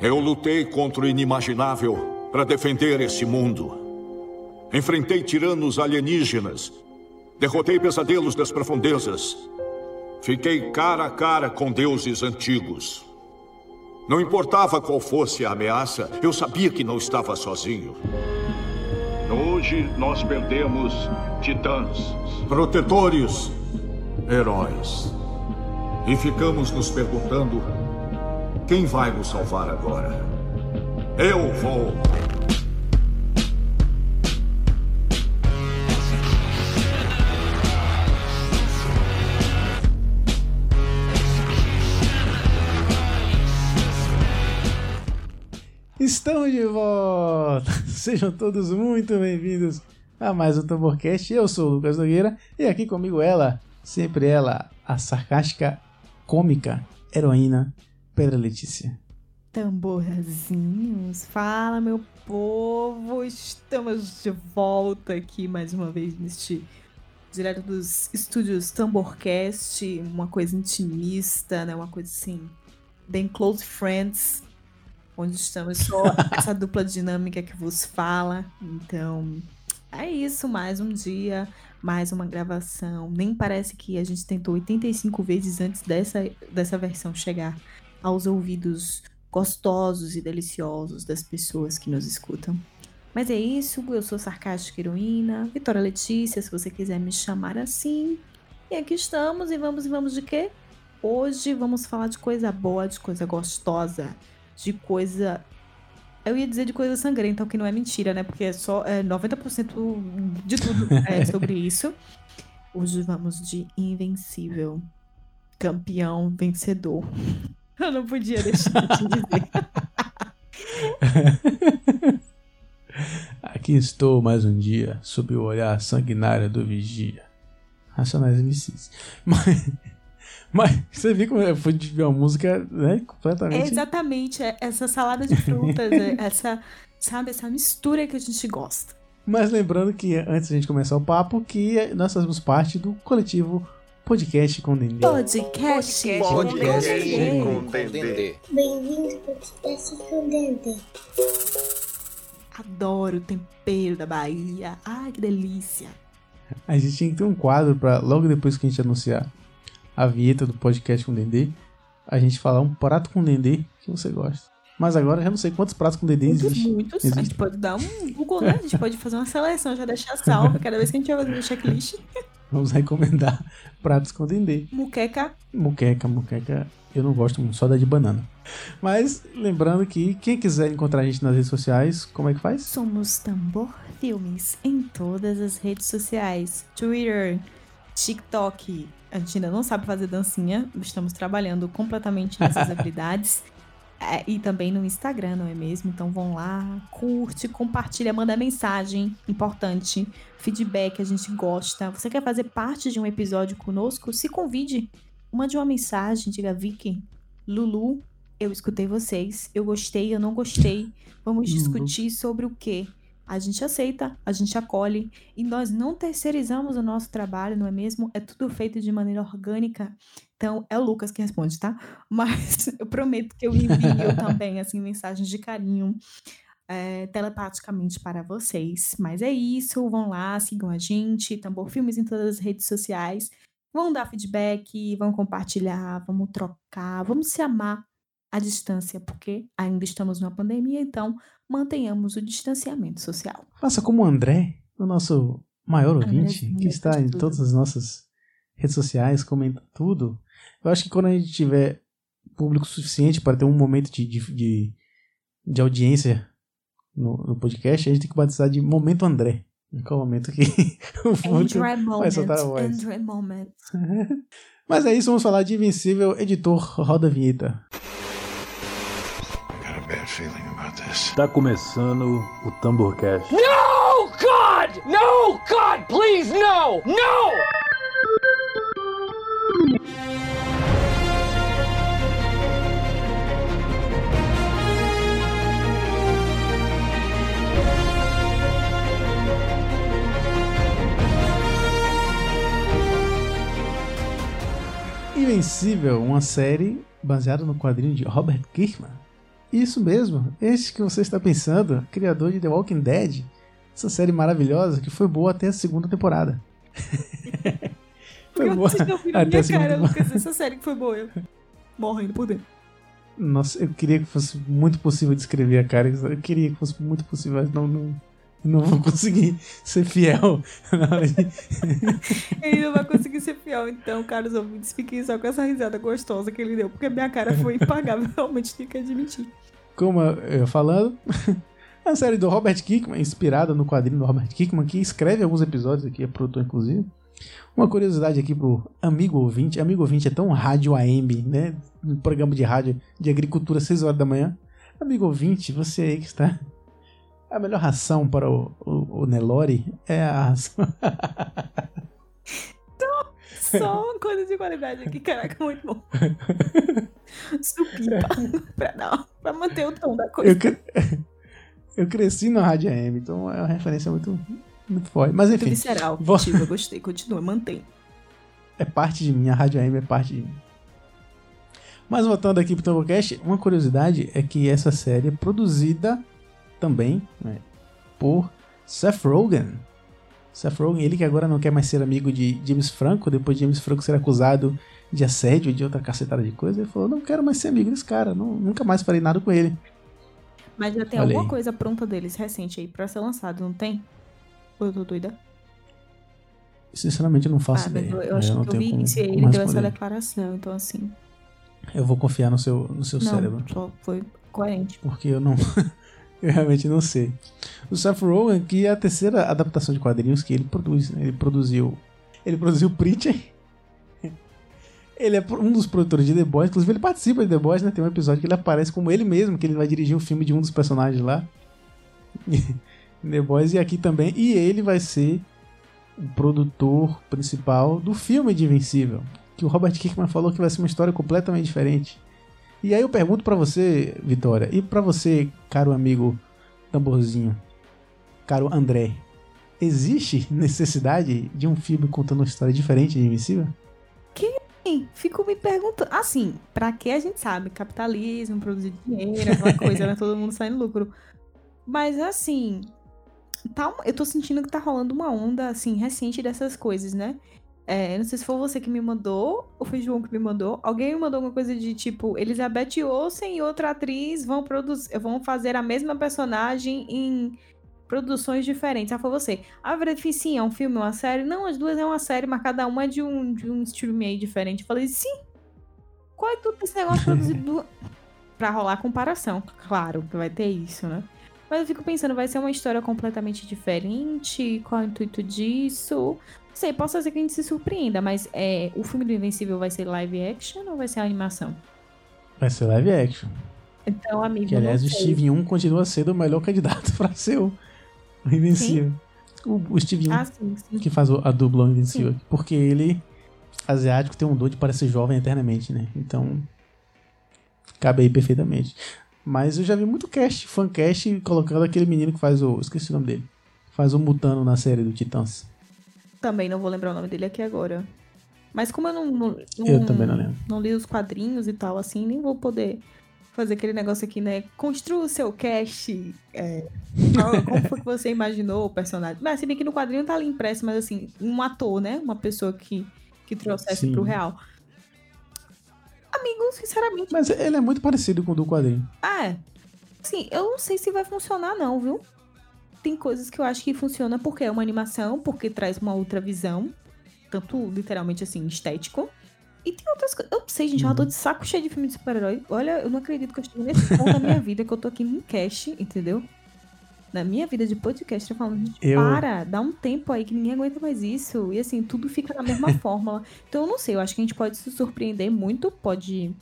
Eu lutei contra o inimaginável para defender esse mundo. Enfrentei tiranos alienígenas. Derrotei pesadelos das profundezas. Fiquei cara a cara com deuses antigos. Não importava qual fosse a ameaça, eu sabia que não estava sozinho. Hoje nós perdemos titãs, protetores, heróis. E ficamos nos perguntando: quem vai nos salvar agora? Eu vou. Estamos de volta! Sejam todos muito bem-vindos a mais um Tamborcast. Eu sou o Lucas Nogueira e aqui comigo ela, sempre ela, a sarcástica, cômica, heroína, Pedra Letícia. Tamborzinhos, fala meu povo, estamos de volta aqui mais uma vez neste direto dos estúdios Tamborcast, uma coisa intimista, né, uma coisa assim, bem close friends, onde estamos só essa dupla dinâmica que vos fala. Então, é isso, mais um dia, mais uma gravação. Nem parece que a gente tentou 85 vezes antes dessa, dessa versão chegar aos ouvidos gostosos e deliciosos das pessoas que nos escutam. Mas é isso, eu sou Sarcástica Heroína, Vitória Letícia, se você quiser me chamar assim. E aqui estamos, e vamos, e vamos de quê? Hoje vamos falar de coisa boa, de coisa gostosa, de coisa. Eu ia dizer de coisa sangrenta, o que não é mentira, né? Porque é só é, 90% de tudo é sobre isso. Hoje vamos de Invencível. Campeão vencedor. Eu não podia deixar de dizer. Aqui estou mais um dia, sob o olhar sanguinário do vigia. Racionais MCs. Mas, mas você viu como foi de ver uma música, né? Completamente. É exatamente, é essa salada de frutas, é essa, sabe, essa mistura que a gente gosta. Mas lembrando que antes de a gente começar o papo, que nós fazemos parte do coletivo Podcast com Dendê. Podcast, Podcast com com Dendê. Bem-vindo ao podcast com Dendê. Adoro o tempero da Bahia. Ai, que delícia. A gente tinha que ter um quadro para logo depois que a gente anunciar a vinheta do podcast com Dendê, a gente falar um prato com Dendê que você gosta. Mas agora eu já não sei quantos pratos com Dendê existem. muitos. A gente pode dar um Google, né? A gente pode fazer uma seleção, já deixar salvo cada vez que a gente vai fazer o checklist. Vamos recomendar pratos com Dendê. Muqueca. Muqueca, muqueca, eu não gosto muito, só da de banana. Mas lembrando que quem quiser encontrar a gente nas redes sociais, como é que faz? Somos Tambor Filmes em todas as redes sociais: Twitter, TikTok. A gente ainda não sabe fazer dancinha, estamos trabalhando completamente nessas habilidades. É, e também no Instagram, não é mesmo? Então vão lá, curte, compartilha, manda mensagem importante, feedback, a gente gosta. Você quer fazer parte de um episódio conosco? Se convide, mande uma mensagem, diga Vicky, Lulu, eu escutei vocês, eu gostei, eu não gostei. Vamos Lulu. discutir sobre o quê? A gente aceita, a gente acolhe e nós não terceirizamos o nosso trabalho, não é mesmo? É tudo feito de maneira orgânica. Então, é o Lucas que responde, tá? Mas eu prometo que eu envio também, assim, mensagens de carinho é, telepaticamente para vocês. Mas é isso, vão lá, sigam a gente, Tambor Filmes em todas as redes sociais. Vão dar feedback, vão compartilhar, vamos trocar, vamos se amar à distância, porque ainda estamos numa pandemia, então mantenhamos o distanciamento social. Faça como o André, o nosso maior ouvinte, Andrezinho, que está em tudo. todas as nossas redes sociais, comenta tudo. Eu acho que quando a gente tiver público suficiente para ter um momento de, de, de, de audiência no, no podcast, a gente tem que batizar de Momento André. Qual é o momento que o público André Moment, soltar a voz. André Moment. Mas é isso, vamos falar de Invencível, editor, roda a vinheta. I got a bad feeling this. Tá começando o Tamborcast. No, God! No, God, please, no! No! Invencível, uma série baseada no quadrinho de Robert Kirkman. Isso mesmo, este que você está pensando, criador de The Walking Dead, essa série maravilhosa que foi boa até a segunda temporada. foi boa até a segunda cara, Lucas, essa série que foi boa. Eu morrendo por dentro. Nossa, eu queria que fosse muito possível descrever a cara. Eu queria que fosse muito possível, mas não, não, não vou conseguir ser fiel. Ele não vai conseguir ser fiel, então, caros ouvintes, fiquem só com essa risada gostosa que ele deu, porque minha cara foi impagável, realmente tenho que admitir. Como eu falando, a série do Robert Kickman, inspirada no quadrinho do Robert Kickman, que escreve alguns episódios aqui, é produtor inclusive. Uma curiosidade aqui pro amigo ouvinte, amigo ouvinte é tão rádio AM, né? Um programa de rádio de agricultura 6 horas da manhã. Amigo ouvinte, você aí que está a melhor ração para o, o, o Nelore é a ração. Só uma coisa de qualidade aqui, caraca, muito bom. Supipa, pra, não, pra manter o tom da coisa. Eu, cre... eu cresci no Rádio AM, então é uma referência muito, muito forte. Mas enfim. Muito visceral, vou... eu gostei, continua, mantém. É parte de mim, a Rádio AM é parte de mim. Mas voltando aqui pro Tumblecast, uma curiosidade é que essa série é produzida também né, por Seth Rogen. Seth Rogen, ele que agora não quer mais ser amigo de James Franco, depois de James Franco ser acusado de assédio e de outra cacetada de coisa, ele falou: Não quero mais ser amigo desse cara, não, nunca mais farei nada com ele. Mas já tem Olha alguma aí. coisa pronta deles recente aí pra ser lançado, não tem? Ou eu tô doida? Sinceramente, eu não faço ah, ideia. Eu, eu acho eu que eu vi como, isso e ele deu essa declaração, então assim. Eu vou confiar no seu, no seu não, cérebro. Só foi coerente. Porque eu não. Eu realmente não sei. O Seth Rogen, que é a terceira adaptação de quadrinhos que ele produz. Né? Ele produziu. Ele produziu Preacher. Ele é um dos produtores de The Boys. Inclusive, ele participa de The Boys, né? Tem um episódio que ele aparece como ele mesmo, que ele vai dirigir um filme de um dos personagens lá. The Boys e aqui também. E ele vai ser o produtor principal do filme de Invencível. Que o Robert Kirkman falou que vai ser uma história completamente diferente. E aí eu pergunto para você, Vitória, e para você, caro amigo tamborzinho, caro André, existe necessidade de um filme contando uma história diferente de Invencível? Que Fico me perguntando. Assim, pra que a gente sabe? Capitalismo, produzir dinheiro, aquela coisa, né? Todo mundo sai no lucro. Mas assim, tá, eu tô sentindo que tá rolando uma onda, assim, recente dessas coisas, né? É, não sei se foi você que me mandou, ou foi João que me mandou. Alguém me mandou alguma coisa de tipo, Elizabeth Olsen e outra atriz vão produzir, vão fazer a mesma personagem em produções diferentes. Ah, foi você. A sim, é um filme, uma série? Não, as duas é uma série, mas cada uma é de um, de um streaming aí diferente. Eu falei, sim. Qual é tudo esse negócio produzido pra rolar comparação? Claro que vai ter isso, né? Mas eu fico pensando, vai ser uma história completamente diferente? Qual é o intuito disso? Sei, posso ser que a gente se surpreenda, mas é, o filme do Invencível vai ser live action ou vai ser animação? Vai ser live action. Então, amigo. Que aliás, o Steve 1 continua sendo o melhor candidato para ser o, Invencível. O, o Steve 1, ah, sim, sim. que faz a dupla Invencível. Sim. Porque ele, asiático, tem um dor de parecer jovem eternamente, né? Então, cabe aí perfeitamente. Mas eu já vi muito cast, fancast, colocando aquele menino que faz o. Esqueci o nome dele. Faz o Mutano na série do Titãs. Também não vou lembrar o nome dele aqui agora. Mas como eu não, não, eu não lembro. Não li os quadrinhos e tal, assim, nem vou poder fazer aquele negócio aqui, né? Construa o seu cast. É, como foi que você imaginou o personagem? Mas se bem que no quadrinho tá ali impresso, mas assim, um ator, né? Uma pessoa que, que trouxesse Sim. pro real. Amigo, sinceramente. Mas ele é muito parecido com o do quadrinho. Ah, é. Sim, eu não sei se vai funcionar, não, viu? Tem coisas que eu acho que funciona porque é uma animação, porque traz uma outra visão, tanto literalmente assim, estético. E tem outras coisas. Eu não sei, gente, eu tô de saco cheio de filme de super-herói. Olha, eu não acredito que eu estou nesse ponto da minha vida que eu tô aqui em cast, entendeu? Na minha vida de podcast, eu falo, gente, eu... para, dá um tempo aí que ninguém aguenta mais isso. E assim, tudo fica na mesma fórmula. Então eu não sei, eu acho que a gente pode se surpreender muito, pode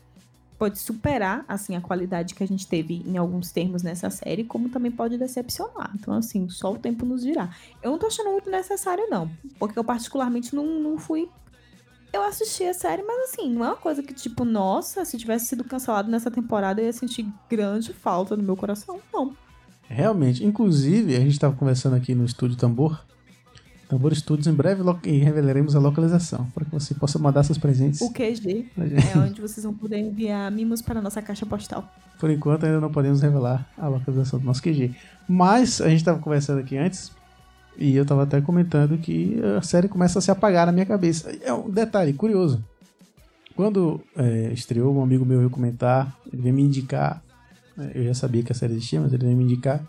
pode superar, assim, a qualidade que a gente teve em alguns termos nessa série, como também pode decepcionar. Então, assim, só o tempo nos dirá. Eu não tô achando muito necessário, não. Porque eu, particularmente, não, não fui. Eu assisti a série, mas assim, não é uma coisa que, tipo, nossa, se tivesse sido cancelado nessa temporada, eu ia sentir grande falta no meu coração. Não. Realmente. Inclusive, a gente tava conversando aqui no estúdio Tambor Tambor Studios, em breve e revelaremos a localização, para que você possa mandar seus presentes. O QG é onde vocês vão poder enviar mimos para a nossa caixa postal. Por enquanto ainda não podemos revelar a localização do nosso QG. Mas a gente estava conversando aqui antes e eu estava até comentando que a série começa a se apagar na minha cabeça. É um detalhe curioso. Quando é, estreou, um amigo meu veio comentar, ele veio me indicar. né, Eu já sabia que a série existia, mas ele veio me indicar.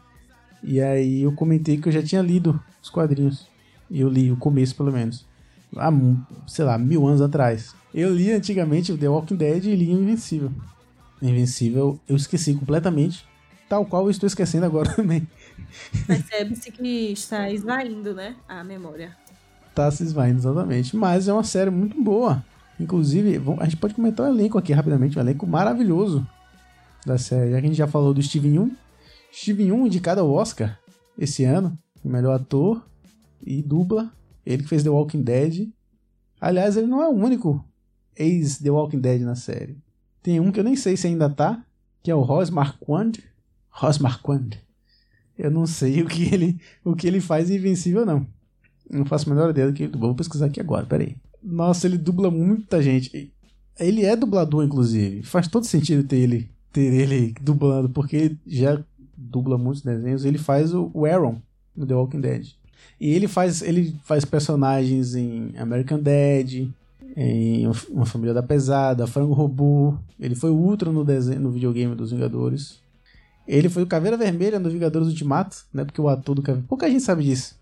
E aí eu comentei que eu já tinha lido os quadrinhos. Eu li o começo, pelo menos. Há, mu- sei lá, mil anos atrás. Eu li antigamente The Walking Dead e li o Invencível. Invencível eu esqueci completamente, tal qual eu estou esquecendo agora também. Percebe-se que está esvaindo, né? A memória. Tá se esvaindo exatamente. Mas é uma série muito boa. Inclusive, a gente pode comentar o elenco aqui rapidamente, um elenco maravilhoso da série. Já que a gente já falou do Steven Yeun. Steven Yeun indicado ao Oscar esse ano, melhor ator e dubla. Ele que fez The Walking Dead. Aliás, ele não é o único ex-The Walking Dead na série. Tem um que eu nem sei se ainda tá, que é o Ross Marquand. Ross Marquand. Eu não sei o que ele, o que ele faz em Invencível, não. Não faço a menor ideia do que ele dubla. Vou pesquisar aqui agora, peraí. Nossa, ele dubla muita gente. Ele é dublador, inclusive. Faz todo sentido ter ele, ter ele dublando, porque ele já dubla muitos desenhos. Ele faz o Aaron no The Walking Dead. E ele faz, ele faz personagens em American Dad, em Uma Família da Pesada, Frango Robô. Ele foi o Ultron no, desenho, no videogame dos Vingadores. Ele foi o Caveira Vermelha no Vingadores Ultimato, né? Porque o ator do Caveira... Pouca gente sabe disso.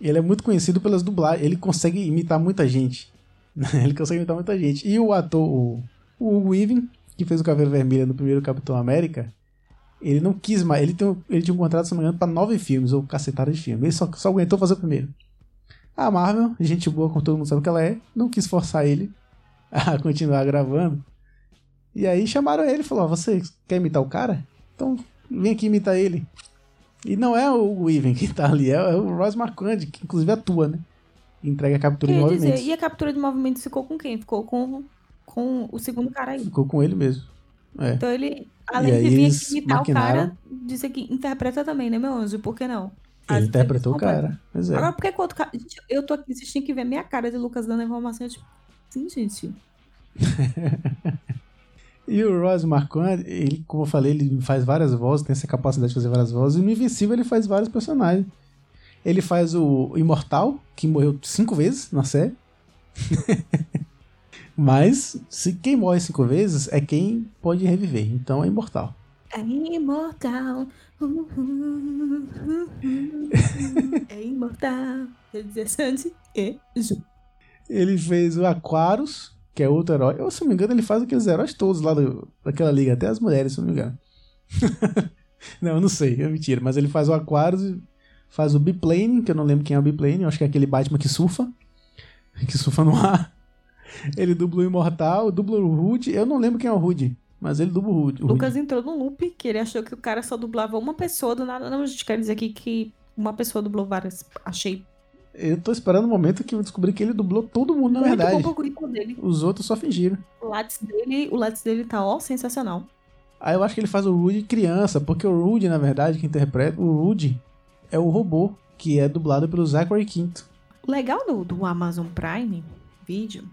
Ele é muito conhecido pelas dublagens. Ele consegue imitar muita gente. ele consegue imitar muita gente. E o ator, o, o Hugo Weaving, que fez o Caveira Vermelha no primeiro Capitão América, ele não quis mais. Ele, tem, ele tinha um contrato, se não me engano, pra nove filmes, ou cacetada de filme. Ele só, só aguentou fazer o primeiro. A Marvel, gente boa, como todo mundo sabe que ela é, não quis forçar ele a continuar gravando. E aí chamaram ele e falou: "Ó, Você quer imitar o cara? Então vem aqui imitar ele. E não é o Weaving que tá ali, é, é o Ross Marquand, que inclusive atua, né? Entrega a captura de Quer movimentos. e a captura de movimentos ficou com quem? Ficou com, com o segundo cara aí. Ficou com ele mesmo. É. Então ele, além aí de vir eles aqui imitar maquinaram. o cara, dizer que interpreta também, né, meu anjo? Por que não? Ele As interpretou o cara. Pois é. Agora, por que outro cara... Gente, eu tô aqui, vocês tinham que ver a minha cara de Lucas dando informação. Eu, tipo, sim, gente. E o Ross Marquand, ele, como eu falei, ele faz várias vozes, tem essa capacidade de fazer várias vozes. E no Invencível ele faz vários personagens. Ele faz o Imortal, que morreu cinco vezes na série. Mas se quem morre cinco vezes é quem pode reviver. Então é imortal. É imortal. é imortal. Ele diz Sandy e Ju. Ele fez o Aquarius, que é outro herói. Eu, se não me engano, ele faz aqueles heróis todos lá do- daquela liga, até as mulheres, se não me engano. não, eu não sei, é mentira. Mas ele faz o Aquarius, faz o Biplane, que eu não lembro quem é o Biplane, eu acho que é aquele Batman que surfa, que surfa no ar. Ele dubla o Imortal, dubla o Rude, eu não lembro quem é o Rude, mas ele dubla o Rude. o Lucas entrou no loop, que ele achou que o cara só dublava uma pessoa do nada. Não, a gente quer dizer aqui que uma pessoa dublou várias. Achei Eu tô esperando o momento que eu descobri que ele dublou todo mundo, na muito verdade. bom currículo dele. Os outros só fingiram. O látis dele, o látis dele tá, ó, sensacional. Aí eu acho que ele faz o Rude criança, porque o Rude, na verdade, que interpreta, o Rude é o robô, que é dublado pelo Zachary Quinto. O legal do, do Amazon Prime Video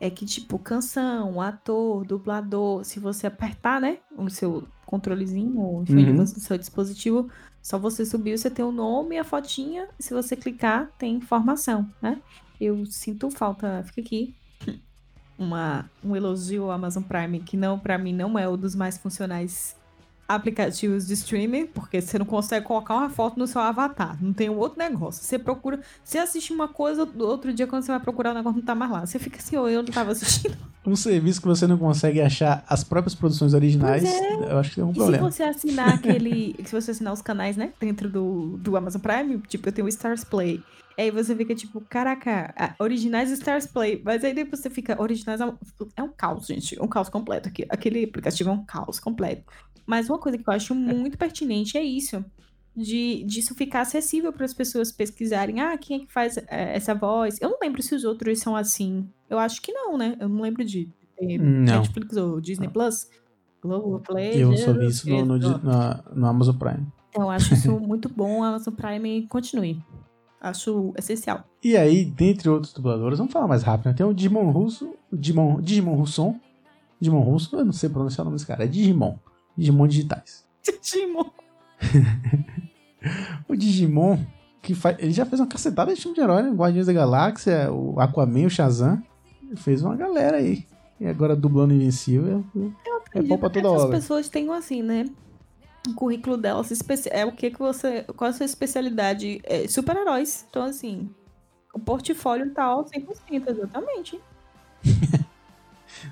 é que, tipo, canção, ator, dublador, se você apertar, né, o seu controlezinho, ou enfim, Uhum. do seu dispositivo, só você subir, você tem o nome e a fotinha, e se você clicar, tem informação, né? Eu sinto falta, fica aqui, uma, um elogio ao Amazon Prime, que não, pra mim, não é um dos mais funcionais aplicativos de streaming, porque você não consegue colocar uma foto no seu avatar. Não tem um outro negócio. Você procura. Você assiste uma coisa, do outro dia, quando você vai procurar o negócio, não tá mais lá. Você fica assim, ou eu não tava assistindo. Um serviço que você não consegue achar as próprias produções originais, Pois eu acho que tem um E problema. se você assinar aquele. se você assinar os canais, né? Dentro do, do Amazon Prime, tipo, eu tenho o Stars Play. Aí você fica tipo, caraca, ah, originais Stars Play. Mas aí depois você fica, originais é um- é um caos, gente. Um caos completo. aqui. Aquele aplicativo é um caos completo. Mas uma coisa que eu acho muito pertinente é isso. De, disso ficar acessível para as pessoas pesquisarem. Ah, quem é que faz é, essa voz? Eu não lembro se os outros são assim. Eu acho que não, né? Eu não lembro de ter. Netflix ou Disney Plus. Globoplay. Eu só vi isso no, no, na- no Amazon Prime. Então, eu acho isso muito bom. A Amazon Prime continue. Acho essencial. E aí, dentre outros dubladores, vamos falar mais rápido, né? Tem o Digimon Russo, o Digimon, Digimon Russon. Digimon Russo, eu não sei pronunciar o nome desse cara, é Digimon. Digimon digitais. Digimon. O Digimon, que faz, ele já fez uma cacetada de filme de herói, né? Guardiões da Galáxia, o Aquaman, o Shazam. Ele fez uma galera aí. E agora dublando Invencível. É bom pra toda essas obra. pessoas tenham assim, né? O currículo especi- é o que que você. Qual é a sua especialidade? É super-heróis. Então, assim. O portfólio tá ao 100%, exatamente.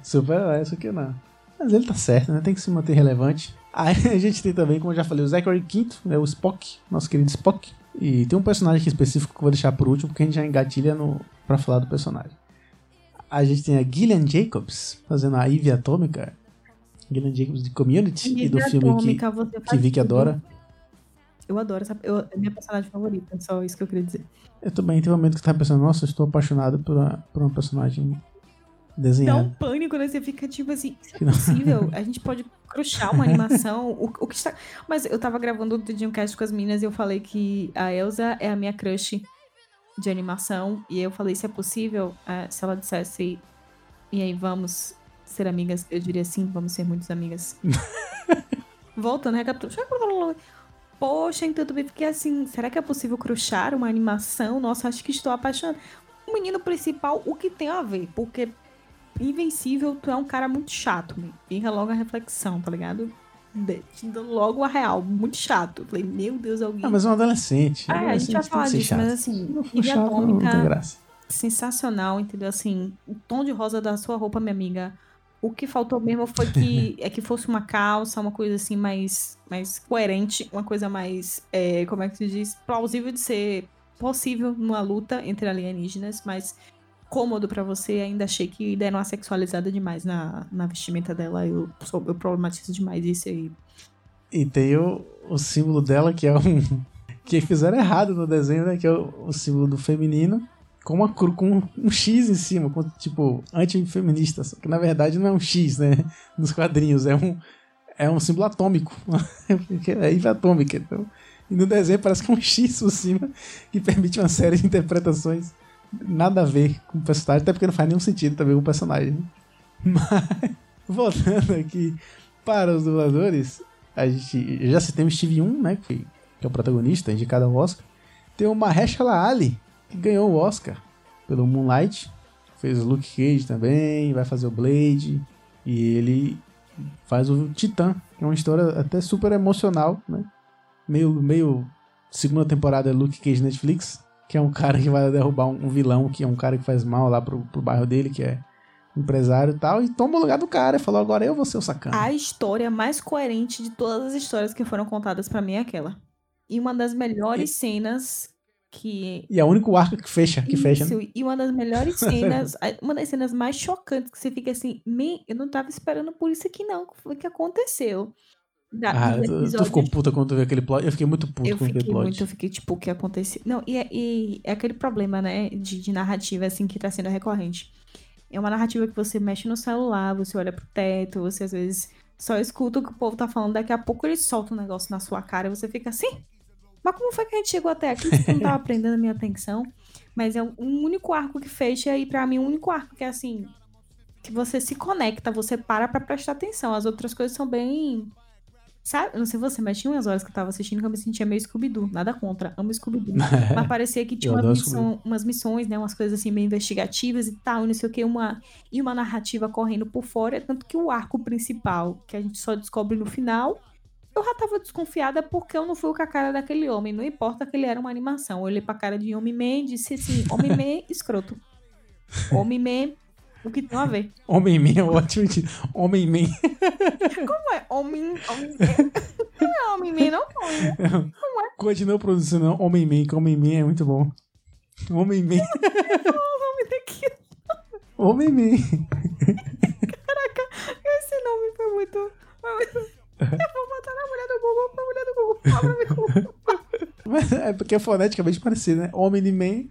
Super herói, isso aqui não. Mas ele tá certo, né? Tem que se manter relevante. Aí a gente tem também, como eu já falei, o Zachary Quinto, né? O Spock, nosso querido Spock. E tem um personagem aqui específico que eu vou deixar por último, porque a gente já engatilha no, pra falar do personagem. A gente tem a Gillian Jacobs fazendo a Ivy Atômica. Gillian Jacobs de Community e do Ivy filme que, Atômica, que faz Vicky adora. Eu adoro essa. Eu, é minha personagem favorita, só isso que eu queria dizer. Eu também teve um momento que eu tava pensando, nossa, eu estou apaixonado por uma, por uma personagem Dá um pânico, né? Você fica tipo assim, isso Que é possível? A gente pode crushar uma animação. O, o que está... Mas eu tava gravando o Dreamcast com as meninas e eu falei que a Elsa é a minha crush de animação. E eu falei, se é possível, eh, se ela dissesse, e aí, vamos ser amigas, eu diria sim, vamos ser muitas amigas. Voltando, recapitulando. Poxa, então também fiquei assim, será que é possível crushar uma animação? Nossa, acho que estou apaixonada. O menino principal, o que tem a ver? Porque Invencível, tu é um cara muito chato, me fica logo a reflexão, tá ligado? Dando logo a real, muito chato. Eu falei, meu Deus, alguém. Ah, mas é um adolescente. É, a gente Adolescente vai falar disso, chato. mas assim, não Atômica- sensacional, entendeu? Assim, o tom de rosa da sua roupa, minha amiga. O que faltou mesmo foi que é que fosse uma calça, uma coisa assim mais, mais coerente, uma coisa mais, é, como é que se diz, plausível de ser possível numa luta entre alienígenas, mas cômodo pra você. Ainda achei que deram uma sexualizada demais na, na vestimenta dela. Eu, eu problematizo demais isso aí. E tem o, o símbolo dela, que é um. Que fizeram errado no desenho, né? Que é o, o símbolo do feminino, com uma com um X em cima, com, tipo, antifeminista. Só que na verdade não é um X, né? Nos quadrinhos, é um, é um símbolo atômico. É Ivy atômica. Então, e no desenho parece que é um X por cima, que permite uma série de interpretações nada a ver com o personagem, até porque não faz nenhum sentido também com o personagem. né? Mas, voltando aqui para os dubladores, a gente já citei o Steve 1, né? Que, que é o protagonista, indicado ao Oscar. Tem o Mahershala Ali, que ganhou o Oscar pelo Moonlight. Fez o Luke Cage também, vai fazer o Blade. E ele faz o Titã, que é uma história até super emocional, né? Meio, meio segunda temporada Luke Cage Netflix, que é um cara que vai derrubar um, um vilão, que é um cara que faz mal lá pro, pro bairro dele, que é empresário e tal, e toma o lugar do cara e falou, agora eu vou ser o sacana. A história mais coerente de todas as histórias que foram contadas pra mim é aquela. E uma das melhores cenas que E é o único arco que fecha, que fecha. né? Isso, e uma das melhores cenas, uma das cenas mais chocantes que você fica assim, "Me, eu não tava esperando por isso aqui não, o que aconteceu? Da, Ah, tu, ficou puta quando tu viu aquele plot. Eu fiquei muito puto eu com aquele fiquei plot. muito, eu fiquei tipo, o que aconteceu? Não, e é, e é aquele problema, né, de, de narrativa, assim, que tá sendo recorrente. É uma narrativa que você mexe no celular, você olha pro teto, você às vezes só escuta o que o povo tá falando, daqui a pouco ele solta um negócio na sua cara e você fica assim, mas como foi que a gente chegou até aqui? Você não tava prendendo a minha atenção. Mas é um único arco que fecha, e pra mim, um único arco que é assim. Que você se conecta, você para pra prestar atenção. As outras coisas são bem. Sabe? Eu não sei você, mas tinha umas horas que eu tava assistindo que eu me sentia meio Scooby-Doo. Nada contra, amo Scooby-Doo. Mas parecia que tinha adoro missão- umas missões, né? Umas coisas assim meio investigativas e tal, e não sei o que, uma, e uma narrativa correndo por fora. Tanto que o arco principal, que a gente só descobre no final, eu já tava desconfiada porque eu não fui com a cara daquele homem. Não importa que ele era uma animação. Eu olhei pra cara de Homem-Man e disse assim: Homem-Man escroto. Homem-Man, o que tem a ver? Homem-Man é ótimo. Homem-Man. Como é? Homem. homem não é Homem-Man, não? Homem- Continua produzindo. Homem-Man, que Homem-Man é muito bom. Homem-Man. Homem-Man. Esse nome foi muito. Foi muito... Eu vou botar na mulher do Google, pra mulher do Google. Fala pra mim como. Mas é porque é foneticamente parecido, né? Omni-Man.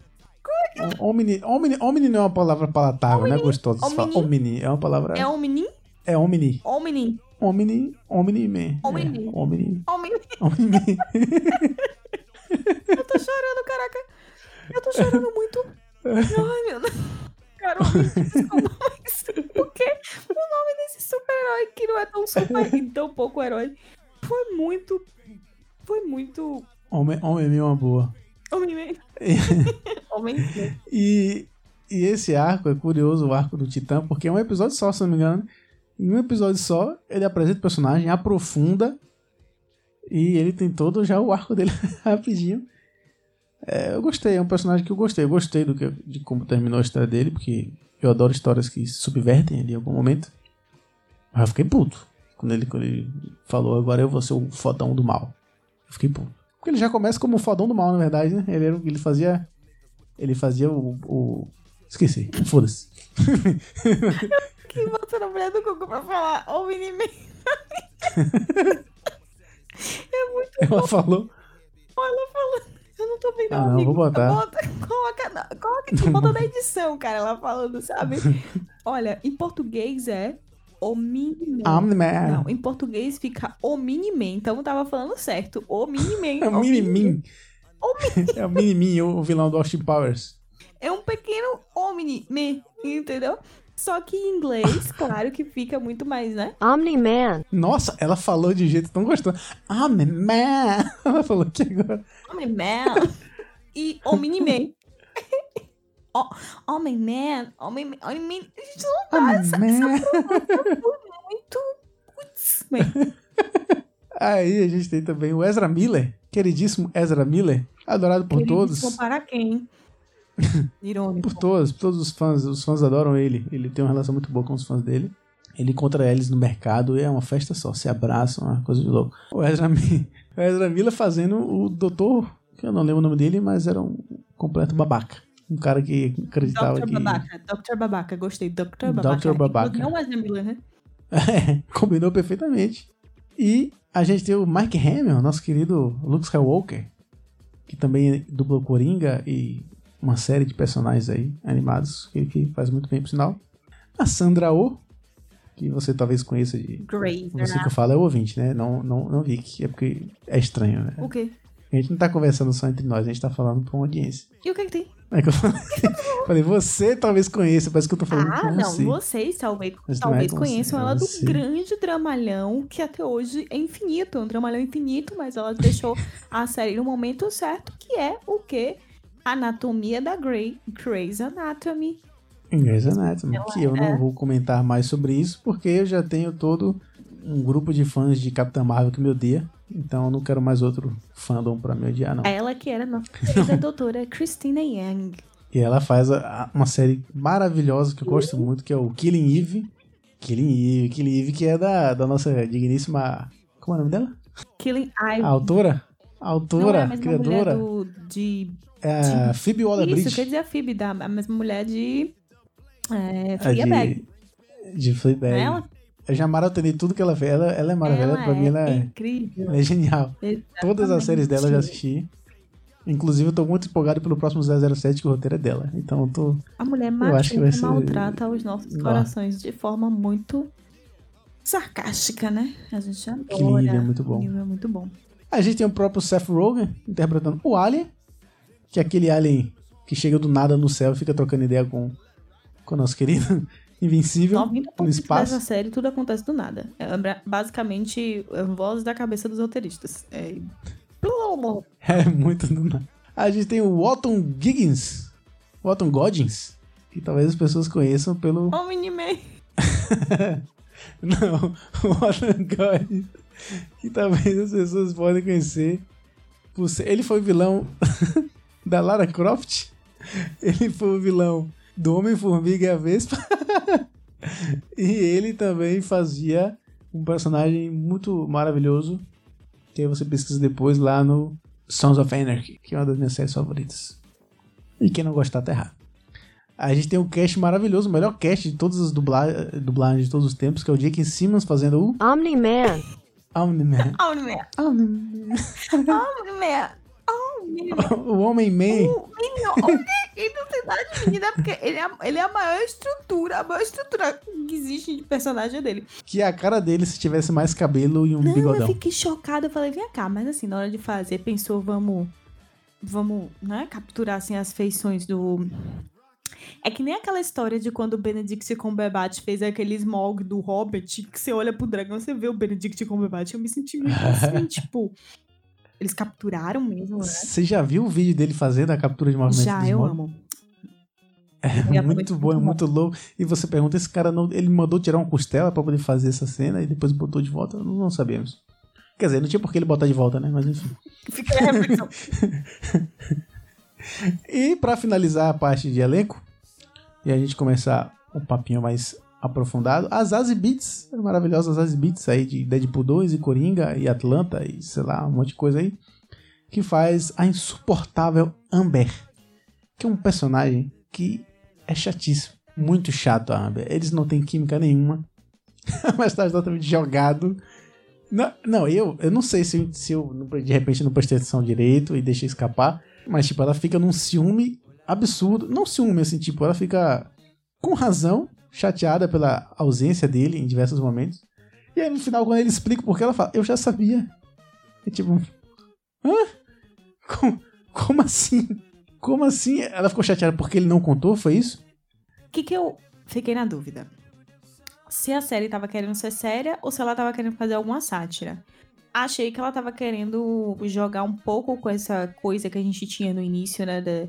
Omni, omni, omni não é uma palavra palatável, não é gostoso. Omni? Omni é uma palavra. É Omni? É Omni. Omni. Omni, Omni-Man. Omni. É, Omni. Omni. Omni. Eu tô chorando, caraca. Eu tô chorando muito. Ai, meu Deus. Carol, desculpa, mas por que o nome desse super-herói que não é tão super e tão pouco herói foi muito. Foi muito. Homem, homem é uma boa. Homem. Homem. E, e esse arco é curioso, o arco do Titã, porque é um episódio só, se não me engano. Em um episódio só, ele apresenta o personagem, aprofunda e ele tem todo já o arco dele rapidinho. É, eu gostei, é um personagem que eu gostei. Eu gostei do que, de como terminou a história dele, porque eu adoro histórias que se subvertem ali em algum momento. Mas eu fiquei puto. Quando ele, quando ele falou, agora eu vou ser o fodão do mal. Eu fiquei puto. Porque ele já começa como o fodão do mal, na verdade, né? Ele, era, ele fazia. Ele fazia o. o... Esqueci. Foda-se. que botou na mulher do Google pra falar o Miniman. é muito Ela bom. falou. Ela falando. Eu não tô vendo, Ah, não, vou botar. Bota, coloca, coloca aqui, bota na edição, cara. Ela falando, sabe? Olha, em português é o Miniman. I'm the man. Não, em português fica o Miniman. Então eu tava falando certo. O Miniman. É o Mini-Min. O É o Mini-Min, o vilão do Austin Powers. É um pequeno Omni-Man, entendeu? Só que em inglês, claro que fica muito mais, né? Omni-Man. Nossa, ela falou de jeito tão gostoso. I'm the man. Ela falou aqui agora. Omni-Man. e Omni-Man. O- Homem-Man, Homem-Man, Homem-Man. A gente não dá essa, Man. muito. Putz, Aí a gente tem também o Ezra Miller, queridíssimo Ezra Miller, adorado por todos. Para quem? Irônico. Por todos, por todos os fãs. Os fãs adoram ele. Ele tem uma relação muito boa com os fãs dele. Ele encontra eles no mercado e é uma festa só. Se abraçam, uma coisa de louco. O Ezra, o Ezra Miller fazendo o doutor, que eu não lembro o nome dele, mas era um completo babaca. Um cara que acreditava Dr. que. Babaca, Dr. Babaca, gostei. Dr. Babaca. Dr. Babaca. Não é Miller, né? É, combinou perfeitamente. E a gente tem o Mike Hamill, nosso querido Luke Skywalker, que também dubla o Coringa e uma série de personagens aí animados, que, que faz muito bem, por sinal. A Sandra Oh, que você talvez conheça de. Grazer. Você que eu falo é o ouvinte, né? Não, não, não Vic, é porque é estranho, né? O quê? A gente não tá conversando só entre nós, a gente tá falando pra uma audiência. E o que que tem? É que eu falei, falei, você talvez conheça, parece que eu tô falando Ah, com não, você. vocês talvez, Mas não é talvez com conheçam é ela do grande dramalhão que até hoje é infinito, um dramalhão infinito, mas ela deixou a série no momento certo, que é o quê? Anatomia da Grey, Grey's Anatomy. Grey's Anatomy, que eu é. não vou comentar mais sobre isso, porque eu já tenho todo um grupo de fãs de Capitã Marvel que me odeia, então eu não quero mais outro fandom pra me odiar, não. Ela que era nossa querida doutora Christina Yang. E ela faz a- a- uma série maravilhosa que eu gosto muito, que é o Killing Eve. Killing Eve, Killing Eve, que é da, da nossa digníssima... Como é o nome dela? Killing Ivy. A autora? A Não é autora, a criadora. do, de... É a Phoebe Isso, Waller-Bridge. quer dizer a Phoebe, da, a mesma mulher de... É, a Fleabag. de, de Fleabag. Não é ela? Eu já maratonei tudo que ela fez. Ela, ela é maravilhosa. Ela pra mim, ela é, incrível. ela é genial. Todas as séries dela eu já assisti. Inclusive, eu tô muito empolgado pelo próximo 007, que o roteiro é dela. Então, eu tô. A mulher machista ser- maltrata os nossos corações de forma muito sarcástica, né? A gente adora. Killing Eve é muito bom. É muito bom. A gente tem o próprio Seth Rogen interpretando o Alien, que é aquele alien que chega do nada no céu e fica trocando ideia com, com o nosso querido Invencível 90% no espaço. dessa série tudo acontece do nada. É basicamente é voz da cabeça dos roteiristas. É... É muito do nada. A gente tem o Walton Giggins, Walton Goggins, que talvez as pessoas conheçam pelo. Oh, Miniman. Não, o Walton Goggins, que talvez as pessoas podem conhecer. por ser- Ele foi o vilão da Lara Croft. Ele foi o vilão do Homem-Formiga e a Vespa. e ele também fazia um personagem muito maravilhoso. Que aí você pesquisa depois lá no Sons of Anarchy, que é uma das minhas séries favoritas. E quem não gostar tá errado. A gente tem um cast maravilhoso, o melhor cast de todas as dubla dublagens de todos os tempos, que é o Jake Simmons fazendo o Omni-Man. Omni-Man. Oh, Miniman. Omni-Man. Oh, Miniman. Oh, Miniman. o Homem-Man. O Minion, ele não tem nada de menina, porque ele é, ele é a maior estrutura, a maior estrutura que existe de personagem dele. Que é a cara dele se tivesse mais cabelo e um Não, eu bigodão. fiquei chocada. Eu falei, vem cá, mas assim, na hora de fazer, pensou, vamos vamos, né, capturar assim as feições do é que nem aquela história de quando o Benedict Cumberbatch fez aquele smog do Hobbit, que você olha pro dragão, você vê o Benedict Cumberbatch, eu me senti muito assim, tipo, eles capturaram mesmo, né? Você já viu o vídeo dele fazendo a captura de movimento Já, eu amo. É muito bom, é muito louco. E você pergunta, esse cara não, ele mandou tirar uma costela pra poder fazer essa cena e depois botou de volta? Não, não sabemos. Quer dizer, não tinha por que ele botar de volta, né? Mas enfim. Fica a reflexão. E pra finalizar a parte de elenco, e a gente começar um papinho mais aprofundado, as Zazie Beats, as maravilhosas Zazie Beats aí de Deadpool 2 e Coringa e Atlanta e sei lá, um monte de coisa aí, que faz a insuportável Amber, que é um personagem que é chatíssimo, muito chato a Amber. Eles não têm química nenhuma, mas tá totalmente jogado. Não, não, eu, eu não sei se, se eu de repente não prestei atenção direito e deixei escapar, mas tipo, ela fica num ciúme absurdo. Não ciúme, assim, tipo, ela fica com razão chateada pela ausência dele em diversos momentos. E aí no final, quando ele explica por que ela fala, eu já sabia. É tipo, hã? Como, como assim? Como assim? Ela ficou chateada porque ele não contou, foi isso? O que que eu fiquei na dúvida? Se a série tava querendo ser séria ou se ela tava querendo fazer alguma sátira. Achei que ela tava querendo jogar um pouco com essa coisa que a gente tinha no início, né? da-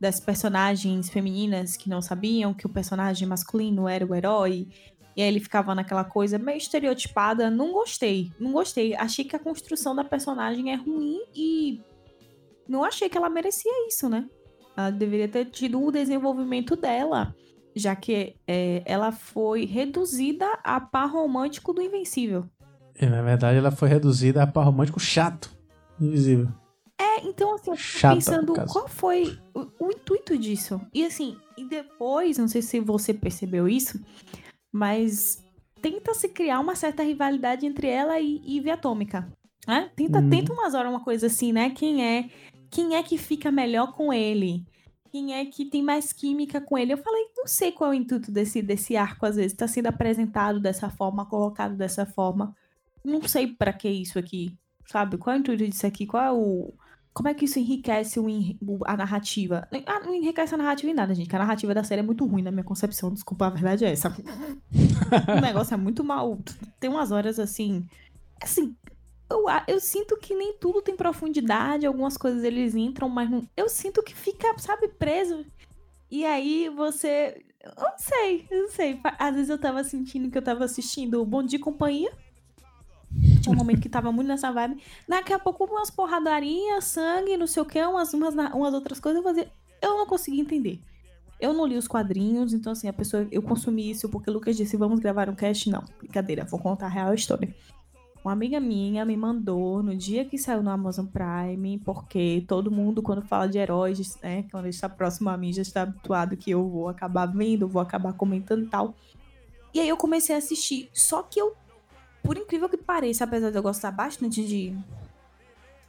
das personagens femininas que não sabiam que o personagem masculino era o herói. E aí ele ficava naquela coisa meio estereotipada. Não gostei, não gostei. Achei que a construção da personagem é ruim e não achei que ela merecia isso, né? Ela deveria ter tido o desenvolvimento dela, já que é, ela foi reduzida a par romântico do Invencível. E, na verdade, ela foi reduzida a par romântico chato. Invisível. É, então assim, Chata, pensando qual foi o, o intuito disso. E assim, e depois, não sei se você percebeu isso, mas tenta se criar uma certa rivalidade entre ela e, e Ivy Atômica. Né? Tenta, Uhum. tenta umas horas uma coisa assim, né? Quem é, quem é que fica melhor com ele? Quem é que tem mais química com ele? Eu falei, não sei qual é o intuito desse, desse arco, às vezes. Tá sendo apresentado dessa forma, colocado dessa forma. Não sei pra que isso aqui, sabe? Qual é o intuito disso aqui? Qual é o. Como é que isso enriquece o a narrativa? Ah, não enriquece a narrativa em nada, gente. que A narrativa da série é muito ruim na minha concepção. Desculpa, a verdade é essa. o negócio é muito mal. Tem umas horas assim. Assim, eu, eu sinto que nem tudo tem profundidade. Algumas coisas eles entram, mas não. Eu sinto que fica, sabe, preso. E aí você. Eu não sei, eu não sei. Às vezes eu tava sentindo que eu tava assistindo Bom Dia Companhia. Um momento que tava muito nessa vibe. Daqui a pouco umas porradarinhas, sangue, não sei o que, umas, umas, umas outras coisas. Eu, fazia... eu não consegui entender. Eu não li os quadrinhos, então assim, a pessoa. Eu consumi isso porque o Lucas disse: vamos gravar um cast. Não, brincadeira, vou contar a real história. Uma amiga minha me mandou no dia que saiu no Amazon Prime, porque todo mundo, quando fala de heróis, né, quando está próximo a mim, já está habituado que eu vou acabar vendo, vou acabar comentando e tal. E aí eu comecei a assistir. Só que eu, por incrível que pareça, apesar de eu gostar bastante de,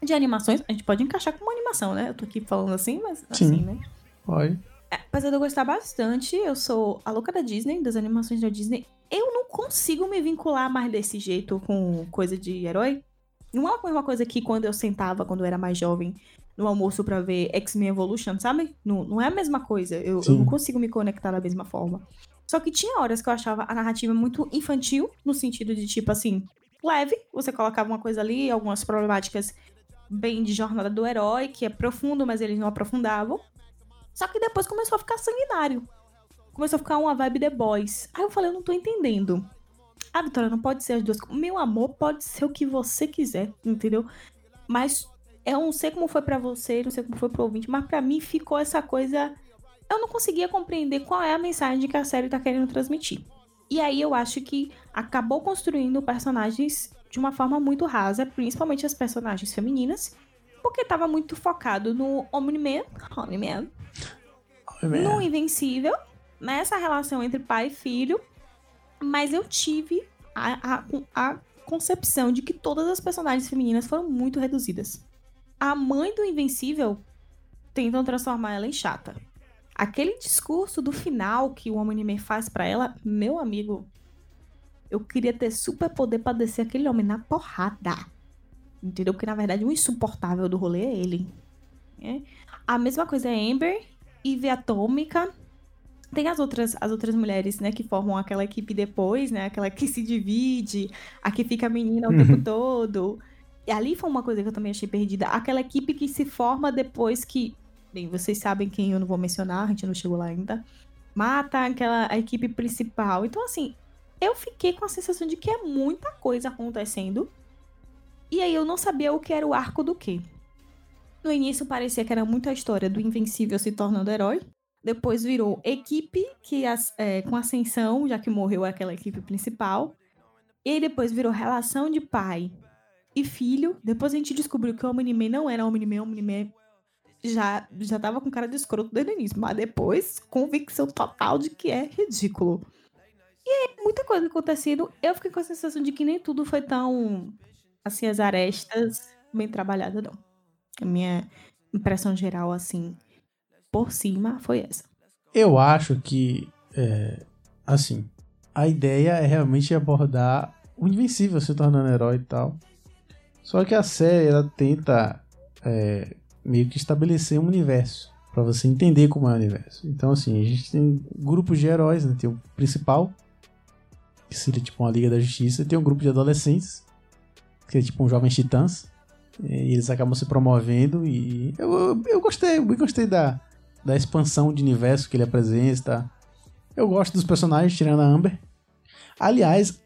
de animações, a gente pode encaixar com uma animação, né? Eu tô aqui falando assim, mas Sim. assim, né? Pode. É, apesar de eu gostar bastante, eu sou a louca da Disney, das animações da Disney. Eu não consigo me vincular mais desse jeito com coisa de herói. Não é a mesma coisa que quando eu sentava, quando eu era mais jovem, no almoço pra ver X-Men Evolution, sabe? Não, não é a mesma coisa. Eu, eu não consigo me conectar da mesma forma. Só que tinha horas que eu achava a narrativa muito infantil, no sentido de tipo assim, leve. Você colocava uma coisa ali, algumas problemáticas bem de jornada do herói, que é profundo, mas eles não aprofundavam. Só que depois começou a ficar sanguinário. Começou a ficar uma vibe The Boys. Aí eu falei, eu não tô entendendo. Ah, Vitória, não pode ser as duas. Meu amor, pode ser o que você quiser, entendeu? Mas eu não sei como foi pra você, não sei como foi pro ouvinte, mas pra mim ficou essa coisa. Eu não conseguia compreender qual é a mensagem que a série tá querendo transmitir. E aí eu acho que acabou construindo personagens de uma forma muito rasa, principalmente as personagens femininas, porque tava muito focado no Omni-Man, Omni-Man, no Invencível, nessa relação entre pai e filho, mas eu tive a, a, a concepção de que todas as personagens femininas foram muito reduzidas. A mãe do Invencível tentam transformar ela em chata. Aquele discurso do final que o Homem faz pra ela, meu amigo, eu queria ter super poder pra descer aquele homem na porrada. Entendeu? Porque na verdade o insuportável do rolê é ele. né? A mesma coisa é Amber, Eve Atômica. Tem as outras, as outras mulheres, né, que formam aquela equipe depois, né? Aquela que se divide, a que fica menina o Uhum. tempo todo. E ali foi uma coisa que eu também achei perdida. Aquela equipe que se forma depois que. Bem, vocês sabem quem eu não vou mencionar, a gente não chegou lá ainda. Mata aquela a equipe principal. Então, assim, eu fiquei com a sensação de que é muita coisa acontecendo. E aí eu não sabia o que era o arco do quê. No início parecia que era muita história do Invencível se tornando herói. Depois virou equipe que as- é, com ascensão, já que morreu aquela equipe principal. E aí depois virou relação de pai e filho. Depois a gente descobriu que o Omni-Man não era Omni-Man, Omni-Man já, já tava com cara de escroto desde o início. Mas depois, convicção total de que é ridículo. E aí, muita coisa acontecendo. Eu fiquei com a sensação de que nem tudo foi tão, assim, as arestas bem trabalhadas, não. A minha impressão geral, assim, por cima, foi essa. Eu acho que, é, assim, a ideia é realmente abordar o Invencível se tornando herói e tal. Só que a série, ela tenta é, meio que estabelecer um universo, pra você entender como é o universo. Então, assim, a gente tem grupos de heróis, né? Tem o principal, que seria tipo uma Liga da Justiça, tem um grupo de adolescentes, que é tipo um Jovens Titãs, e eles acabam se promovendo e eu, eu, eu gostei, eu gostei da, da expansão de universo que ele apresenta. Eu gosto dos personagens, tirando a Amber. Aliás,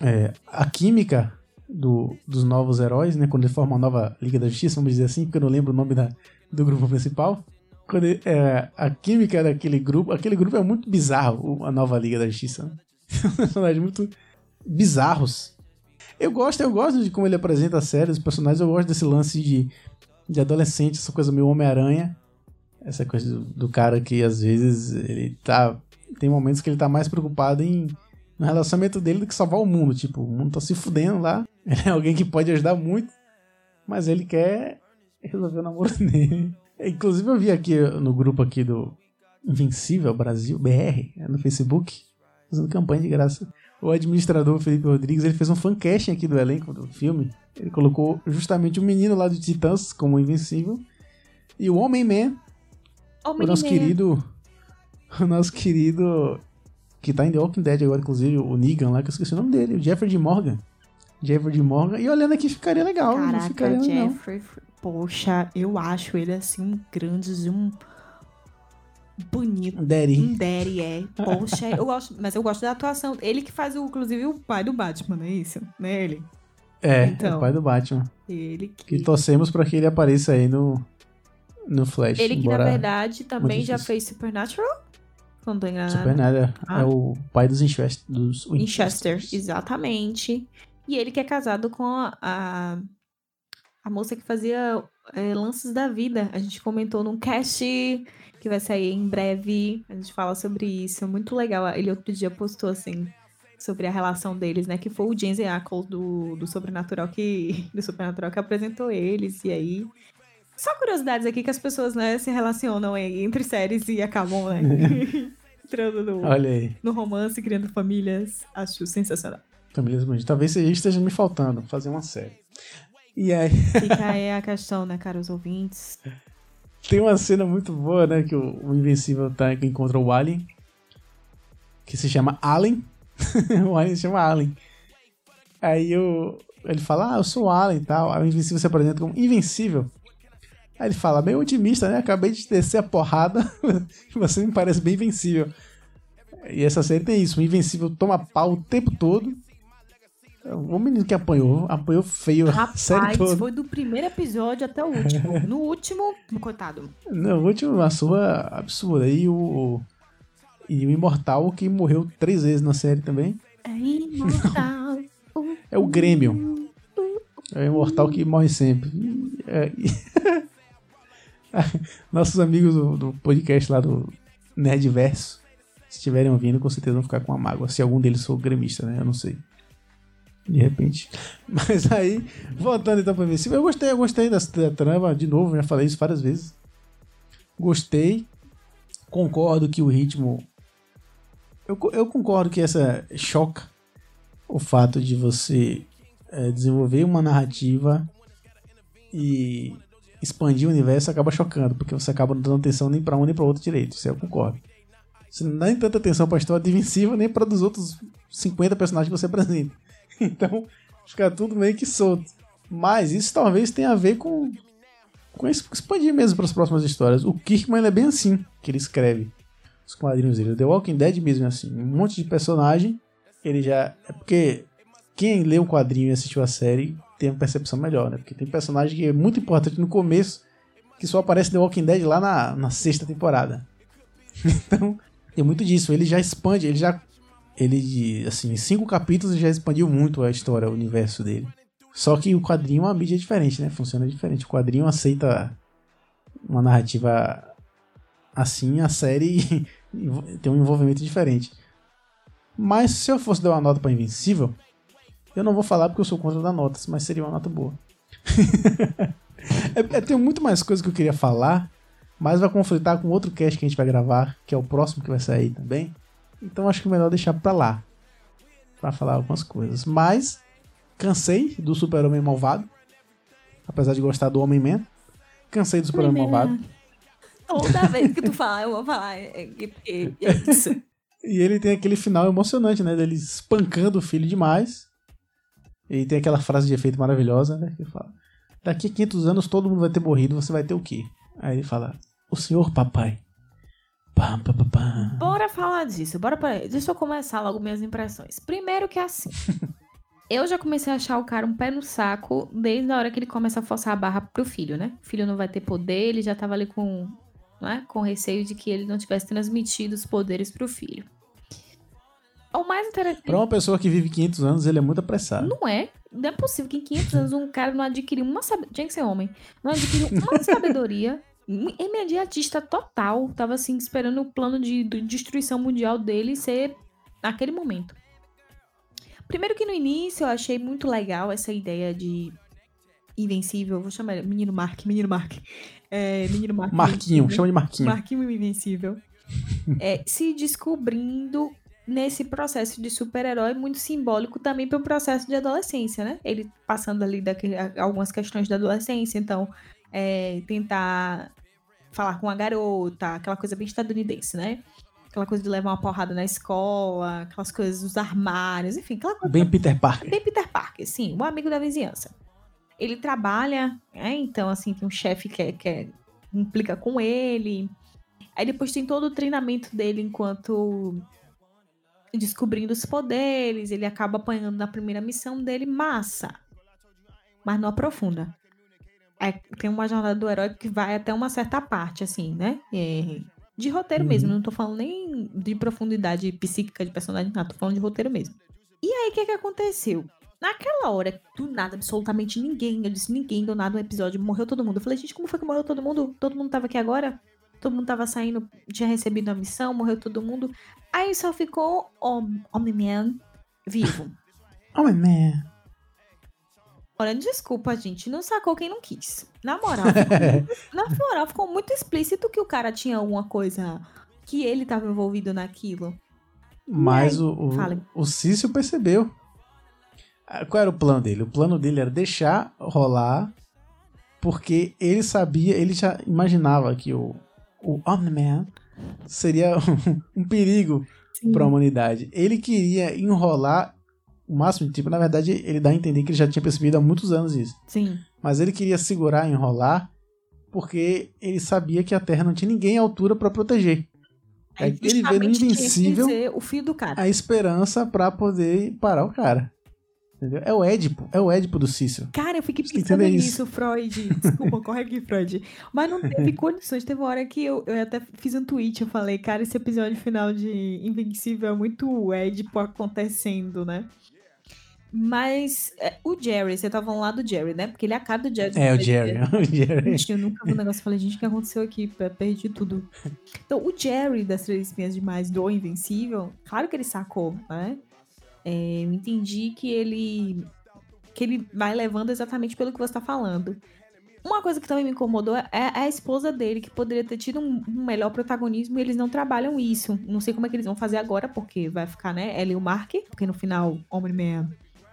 é, a química do- dos novos heróis, né? Quando ele forma uma nova Liga da Justiça, vamos dizer assim, porque eu não lembro o nome da, do grupo principal. Quando ele- é, a química daquele grupo, aquele grupo é muito bizarro, a nova Liga da Justiça. né? Personagens muito bizarros. Eu gosto, eu gosto de como ele apresenta a série, os personagens, eu gosto desse lance de, de adolescente, essa coisa meio Homem-Aranha. Essa coisa do, do cara que às vezes ele tá. Tem momentos que ele tá mais preocupado em no relacionamento dele do que salvar o mundo. Tipo, o mundo tá se fudendo lá. Ele é alguém que pode ajudar muito, mas ele quer resolver o namoro dele. Inclusive eu vi aqui no grupo aqui do Invencível Brasil, BR, no Facebook, fazendo campanha de graça. O administrador Felipe Rodrigues, ele fez um fancasting aqui do elenco do filme. Ele colocou justamente o menino lá do Titãs como Invencível e o Homem-Man o nosso querido. O nosso querido. Que tá em The Walking Dead agora, inclusive, o Negan lá, que eu esqueci o nome dele, o Jeffrey de Morgan. Jeffrey de Morgan. E olhando aqui ficaria legal. não Caraca, ficaria não. Jeffrey. Poxa, eu acho ele assim um grande, um bonito. Daddy. Um daddy, é. Poxa, eu gosto, mas eu gosto da atuação. Ele que faz, o, inclusive, o pai do Batman, não é isso? Né, ele? É, Então. é o pai do Batman. Ele que. Que torcemos pra que ele apareça aí no. No Flash. Ele que, na verdade, também já fez Supernatural. Se não tô enganada. Supernatural Ah. é o pai dos Winchester. Dos Winchester, Winchesters. exatamente. E ele que é casado com a, a, a moça que fazia é, Lances da Vida. A gente comentou num cast que vai sair em breve. A gente fala sobre isso. Muito legal. Ele outro dia postou assim sobre a relação deles, né? Que foi o James Ackles do, do Sobrenatural que do Sobrenatural que apresentou eles. E aí só curiosidades aqui que as pessoas né, se relacionam entre séries e acabam né, entrando no, no romance, criando famílias. Acho sensacional. Famílias bonitas. Talvez esteja me faltando fazer uma série. E aí. Fica aí a questão, né, caros ouvintes? Tem uma cena muito boa, né? Que o, o Invencível tá, que encontra o Alien. Que se chama Alien. o Alien se chama Alien. Aí o, ele fala, ah, eu sou o Alien e tal. Aí o Invencível se apresenta como Invencível. Aí ele fala, bem otimista, né? Acabei de descer a porrada. você me parece bem invencível. E essa série tem isso. O Invencível toma pau o tempo todo. O menino que apanhou, apanhou feio Rapaz, foi do primeiro episódio até o último. No último, coitado. No último, uma surra absurda. E o, e o Imortal, que morreu três vezes na série também. É imortal. É o Grêmio. É o Imortal que morre sempre. É, Nossos amigos do, do podcast lá do Nerdverso, se estiverem ouvindo, com certeza vão ficar com uma mágoa. Se algum deles for gremista, né? Eu não sei. De repente. Mas aí, voltando então pra Invencível, eu gostei, eu gostei da, trama, de novo, já falei isso várias vezes. Gostei. Concordo que o ritmo. Eu, eu concordo que essa choca o fato de você é, desenvolver uma narrativa e expandir o universo acaba chocando, porque você acaba não dando atenção nem pra um nem pra outro direito. Isso eu concordo. Você não dá nem tanta atenção pra história de Invencível nem pra dos outros 50 personagens que você apresenta. Então, fica tudo meio que solto. Mas isso talvez tenha a ver com, com expandir mesmo para as próximas histórias. O Kirkman é bem assim que ele escreve os quadrinhos dele. O The Walking Dead mesmo é assim. Um monte de personagem. Ele já. É porque quem lê um quadrinho e assistiu a série tem uma percepção melhor, né? Porque tem personagem que é muito importante no começo, que só aparece The Walking Dead lá na, na sexta temporada. então, tem muito disso. Ele já expande, ele já ele, assim, em cinco capítulos já expandiu muito a história, o universo dele. Só que o quadrinho é uma mídia diferente, né? Funciona diferente. O quadrinho aceita uma narrativa assim, a série tem um envolvimento diferente. Mas se eu fosse dar uma nota para Invencível, eu não vou falar porque eu sou contra dar notas, mas seria uma nota boa. é, é, tem muito mais coisas que eu queria falar, mas vai conflitar com outro cast que a gente vai gravar, que é o próximo que vai sair também. Então acho que é melhor deixar pra lá. Pra falar algumas coisas. Mas, cansei do Super-Homem Malvado. Apesar de gostar do Homem-Man. Cansei do Super-Homem Malvado. Toda vez que tu falar, eu vou falar. É, é, é isso. e ele tem aquele final emocionante, né? Dele espancando o filho demais. E tem aquela frase de efeito maravilhosa, né? Que fala: Daqui a 500 anos todo mundo vai ter morrido, você vai ter o quê? Aí ele fala: O senhor papai. Pam, pam, pam, Bora falar disso. Bora pra... Deixa eu começar logo minhas impressões. Primeiro que é assim. eu já comecei a achar o cara um pé no saco desde a hora que ele começa a forçar a barra pro filho, né? O filho não vai ter poder, ele já tava ali com, né, com receio de que ele não tivesse transmitido os poderes pro filho. O mais interessante. Pra uma pessoa que vive 500 anos, ele é muito apressado. Não é? Não é possível que em 500 anos um cara não adquiriu uma sabedoria. Tinha que ser homem. Não adquiriu uma sabedoria imediatista total. Tava assim, esperando o plano de, de destruição mundial dele ser naquele momento. Primeiro que no início eu achei muito legal essa ideia de invencível. Vou chamar ele menino Mark, menino Mark. É, menino Mark. Marquinho, chama de Marquinho. Marquinho invencível. é, se descobrindo nesse processo de super-herói muito simbólico também para o processo de adolescência, né? Ele passando ali daquele, algumas questões da adolescência, então é, tentar falar com a garota, aquela coisa bem estadunidense, né? Aquela coisa de levar uma porrada na escola, aquelas coisas dos armários, enfim, aquela coisa. Bem Peter Parker. Bem Peter Parker, sim, o amigo da vizinhança. Ele trabalha, né? Então, assim, tem um chefe que, é, que é, implica com ele. Aí depois tem todo o treinamento dele enquanto descobrindo os poderes, ele acaba apanhando na primeira missão dele, massa. Mas não aprofunda é, tem uma jornada do herói que vai até uma certa parte, assim, né? É, de roteiro uhum. mesmo, não tô falando nem de profundidade psíquica de personagem, não, tô falando de roteiro mesmo. E aí, o que que aconteceu? Naquela hora, do nada, absolutamente ninguém, eu disse ninguém, do nada, um episódio, morreu todo mundo. Eu falei, gente, como foi que morreu todo mundo? Todo mundo tava aqui agora? Todo mundo tava saindo, tinha recebido a missão, morreu todo mundo. Aí só ficou Homem-Man vivo. Homem-Man. Olha, desculpa, gente, não sacou quem não quis. Na moral, ficou, na moral, ficou muito explícito que o cara tinha alguma coisa que ele estava envolvido naquilo. Mas aí, o, o, o Cício percebeu. Ah, qual era o plano dele? O plano dele era deixar rolar, porque ele sabia, ele já imaginava que o, o Omni-Man seria um, um perigo para a humanidade. Ele queria enrolar o máximo de tempo. Na verdade, ele dá a entender que ele já tinha percebido há muitos anos isso. Sim. Mas ele queria segurar, enrolar, porque ele sabia que a Terra não tinha ninguém à altura para proteger. É, ele vê no Invencível o fio do cara. a esperança para poder parar o cara. Entendeu? É o Édipo, é o Édipo do Cícero. Cara, eu fiquei pensando nisso, Freud. Desculpa, corre aqui, Freud. Mas não teve condições. Teve uma hora que eu, eu até fiz um tweet, eu falei, cara, esse episódio final de Invencível é muito Édipo acontecendo, né? Mas é, o Jerry, você tava falando lá do Jerry, né? Porque ele é a cara do Jerry. É, o Jerry. o Jerry. Gente, eu nunca vi um negócio e falei, gente, o que aconteceu aqui? Perdi tudo. Então, o Jerry das Três Espinhas Demais do Invencível, claro que ele sacou, né? É, eu entendi que ele que ele vai levando exatamente pelo que você tá falando. Uma coisa que também me incomodou é, é a esposa dele, que poderia ter tido um, um, melhor protagonismo e eles não trabalham isso. Não sei como é que eles vão fazer agora, porque vai ficar, né, ela e o Mark, porque no final, Homem-Man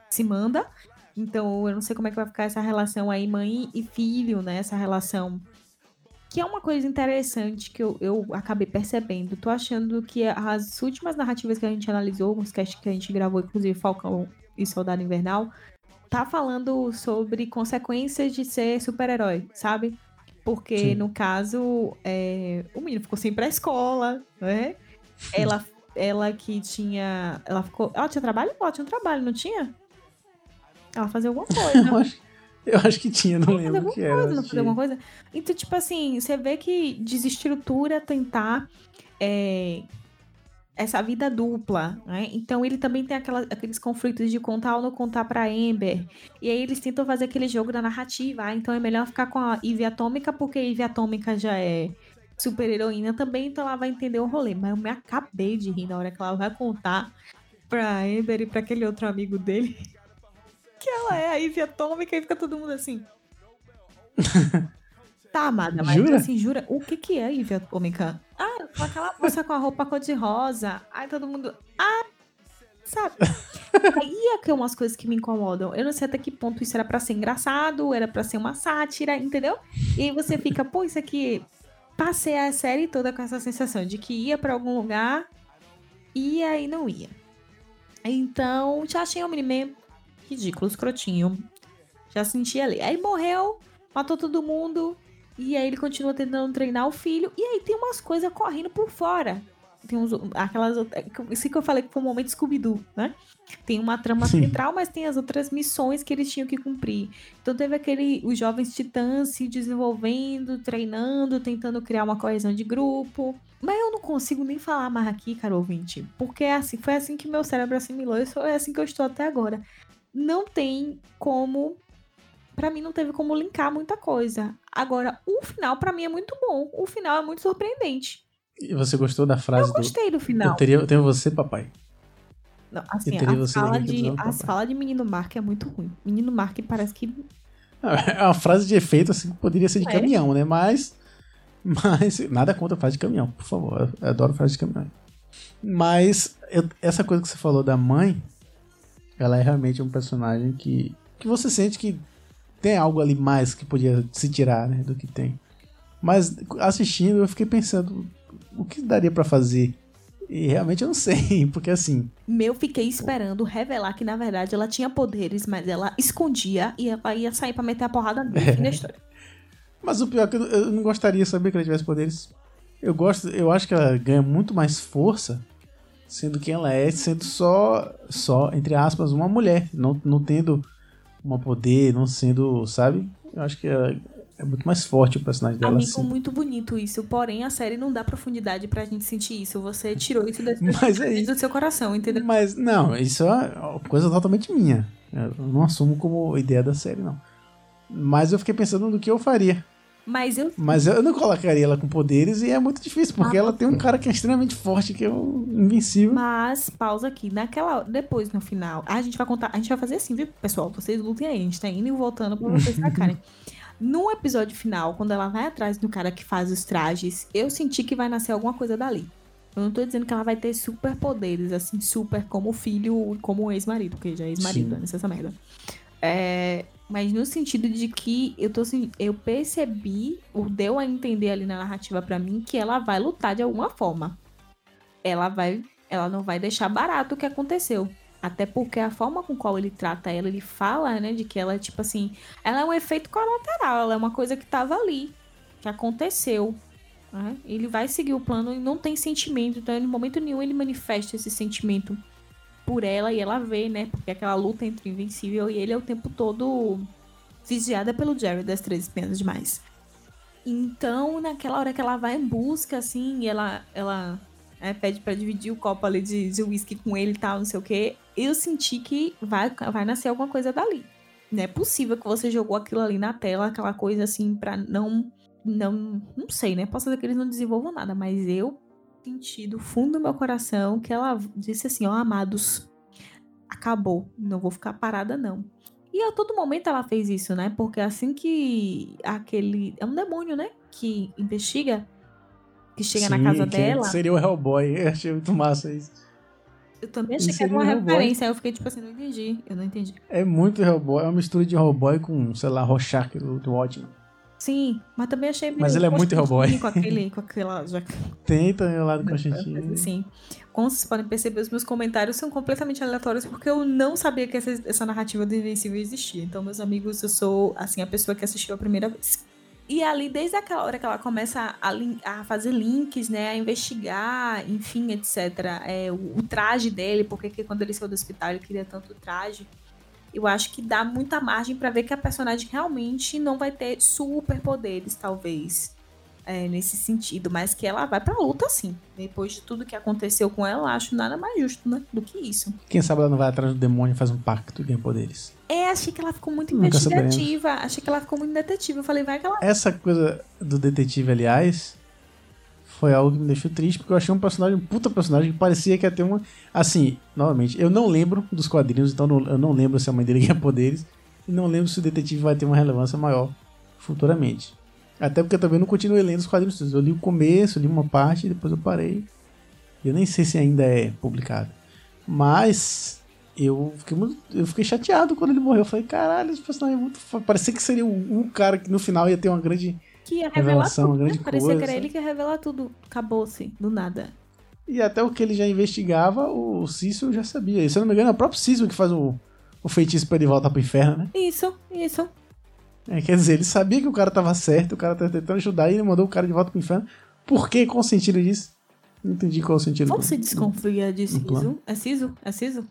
se manda. Então, eu não sei como é que vai ficar essa relação aí, mãe e filho, né? Essa relação. Que é uma coisa interessante que eu, eu acabei percebendo. Tô achando que as últimas narrativas que a gente analisou, os casts que a gente gravou, inclusive Falcão e Soldado Invernal, tá falando sobre consequências de ser super-herói, sabe? Porque, Sim. no caso, é, o menino ficou sem ir pra escola, né? Ela, ela que tinha. Ela ficou. Ela tinha trabalho? Ela tinha um trabalho, não tinha? Ela fazia alguma coisa. Eu acho, eu acho que tinha, não fazer lembro o alguma que era. coisa, não mas fazer alguma coisa. Então, tipo assim, você vê que desestrutura tentar é, essa vida dupla, né? Então ele também tem aquela- aqueles conflitos de contar ou não contar pra Amber. E aí eles tentam fazer aquele jogo da narrativa. Ah, então é melhor ficar com a Ivy Atômica, porque a Ivy Atômica já é super heroína também, então ela vai entender o rolê. Mas eu me acabei de rir na hora que ela vai contar pra Amber e pra aquele outro amigo dele. Que ela é a Ivy Atômica e fica todo mundo assim. Tá, amada, mas Jura? assim, jura? O que que é Ivy Atômica? Ah, com aquela moça com a roupa cor-de-rosa. Aí todo mundo. Ah! Sabe? Aí é que é umas coisas que me incomodam. Eu não sei até que ponto isso era pra ser engraçado, era pra ser uma sátira, entendeu? E aí você fica, pô, isso aqui. Passei a série toda com essa sensação de que ia pra algum lugar e aí não ia. Então, já achei um menino ridículo, escrotinho. Já senti ali. Aí morreu, matou todo mundo. E aí ele continua tentando treinar o filho. E aí tem umas coisas correndo por fora. Tem uns, aquelas outras. Isso que eu falei que foi um momento Scooby-Doo, né? Tem uma trama Sim. central, mas tem as outras missões que eles tinham que cumprir. Então teve aquele. Os jovens titãs se desenvolvendo, treinando, tentando criar uma coesão de grupo. Mas eu não consigo nem falar mais aqui, caro ouvinte. Porque é assim, foi assim que meu cérebro assimilou e foi assim que eu estou até agora. Não tem como Pra mim não teve como linkar muita coisa. Agora, o final pra mim é muito bom. O final é muito surpreendente. E você gostou da frase Eu gostei do do. final. Eu, teria, eu tenho você, papai. Não, assim, eu teria a fala de, papai. falas de Menino Mark é muito ruim. Menino Mark parece que. É uma frase de efeito, assim, que poderia ser de É. caminhão, né? Mas. Mas. Nada contra a frase de caminhão, por favor. Eu adoro frase de caminhão. Mas eu- essa coisa que você falou da mãe, ela é realmente um personagem que. que você sente que tem algo ali mais que podia se tirar, né? Do que tem. Mas assistindo, eu fiquei pensando o que daria pra fazer. E realmente eu não sei, porque assim. Meu, fiquei esperando revelar que, na verdade, ela tinha poderes, mas ela escondia e ela ia sair pra meter a porrada. Fim da história. Mas o pior é que eu, eu não gostaria de saber que ela tivesse poderes. Eu gosto, eu acho que ela ganha muito mais força sendo quem ela é, sendo só, só entre aspas, uma mulher, não, não tendo um poder, não sendo, sabe? Eu acho que ela é muito mais forte o personagem dela Amigo, assim. muito bonito isso. Porém, a série não dá profundidade pra gente sentir isso. Você tirou isso Mas é isso. do seu coração, entendeu? Mas não, isso é uma coisa totalmente minha. Eu não assumo como ideia da série, não. Mas eu fiquei pensando no que eu faria. Mas eu Mas eu não colocaria ela com poderes e é muito difícil, porque Ah, ela tem um cara que é extremamente forte, que é o invencível. Mas, pausa aqui. Naquela. Depois, no final. A gente vai contar. A gente vai fazer assim, viu, pessoal? Vocês lutem aí. A gente tá indo e voltando pra vocês sacarem. No episódio final, quando ela vai atrás do cara que faz os trajes, eu senti que vai nascer alguma coisa dali. Eu não tô dizendo que ela vai ter super poderes, assim, super como filho, como o ex-marido, porque já é ex-marido, né? Essa merda. É, mas no sentido de que eu tô eu percebi, o deu a entender ali na narrativa pra mim que ela vai lutar de alguma forma. Ela vai, ela não vai deixar barato o que aconteceu. Até porque a forma com qual ele trata ela, ele fala, né, de que ela é tipo assim, ela é um efeito colateral, ela é uma coisa que tava ali, que aconteceu. né? Ele vai seguir o plano e não tem sentimento, então em momento nenhum ele manifesta esse sentimento por ela e ela vê, né? Porque aquela luta entre o Invencível e ele é o tempo todo vigiada pelo Jerry das Três Espinhas demais. Então, naquela hora que ela vai em busca, assim, e ela, ela né, pede pra dividir o copo ali de, de whisky com ele e tal, não sei o quê, eu senti que vai, vai nascer alguma coisa dali. Não é possível que você jogou aquilo ali na tela, aquela coisa assim, pra não. Não, não sei, né? Posso dizer que eles não desenvolvam nada, mas eu senti do fundo do meu coração que ela disse assim: Ó, amados, acabou, não vou ficar parada, não. E a todo momento ela fez isso, né? Porque assim que aquele. É um demônio, né? Que investiga, que chega na Sim, casa que dela. Seria o Hellboy, eu achei muito massa isso. Eu também achei que era uma um referência, aí eu fiquei tipo assim, não entendi. Eu não entendi. É muito Hellboy, é uma mistura de Hellboy com, sei lá, Rorschach do, do Watchmen. Sim, mas também achei meio Mas ele é muito Hellboy. Com, aquele, com aquela jaca. Tem também o lado Constantine. Sim. Como vocês podem perceber, os meus comentários são completamente aleatórios porque eu não sabia que essa, essa narrativa do Invencível existia. Então, meus amigos, eu sou, assim, a pessoa que assistiu a primeira vez. E ali, desde aquela hora que ela começa a, a fazer links, né, a investigar, enfim, etc., é, o, o traje dele, porque que quando ele saiu do hospital ele queria tanto traje, eu acho que dá muita margem pra ver que a personagem realmente não vai ter superpoderes, talvez, é, nesse sentido, mas que ela vai pra luta, sim. Depois de tudo que aconteceu com ela, eu acho nada mais justo, né, do que isso. Quem sabe ela não vai atrás do demônio e faz um pacto e ganha poderes. É, achei que ela ficou muito investigativa, achei que ela ficou muito detetive. Eu falei, vai que ela Essa coisa do detetive, aliás, foi algo que me deixou triste, porque eu achei um personagem, um puta personagem, que parecia que ia ter uma. Assim, novamente, eu não lembro dos quadrinhos, então não- eu não lembro se a mãe dele ganha poderes, e não lembro se o detetive vai ter uma relevância maior futuramente. Até porque eu também não continuei lendo os quadrinhos. Eu li o começo, li uma parte, depois eu parei. Eu nem sei se ainda é publicado. Mas eu fiquei, muito, eu fiquei chateado quando ele morreu. Eu falei, caralho, esse personagem é muito. Parecia que seria um, um cara que no final ia ter uma grande que ia revelar Revelação, tudo. grande né? Parecia que coisa. era ele que ia revelar tudo. Acabou-se, do nada. E até o que ele já investigava, o Cício já sabia. E se eu não me engano, é o próprio Cício que faz o, o feitiço pra ele voltar pro inferno, né? Isso, isso. É, quer dizer, ele sabia que o cara tava certo, o cara tava tentando ajudar e ele mandou o cara de volta pro inferno. Por quê? Qual o sentido disso? Não entendi qual o sentido. Você do- desconfia de. Siso? É Siso? É Siso?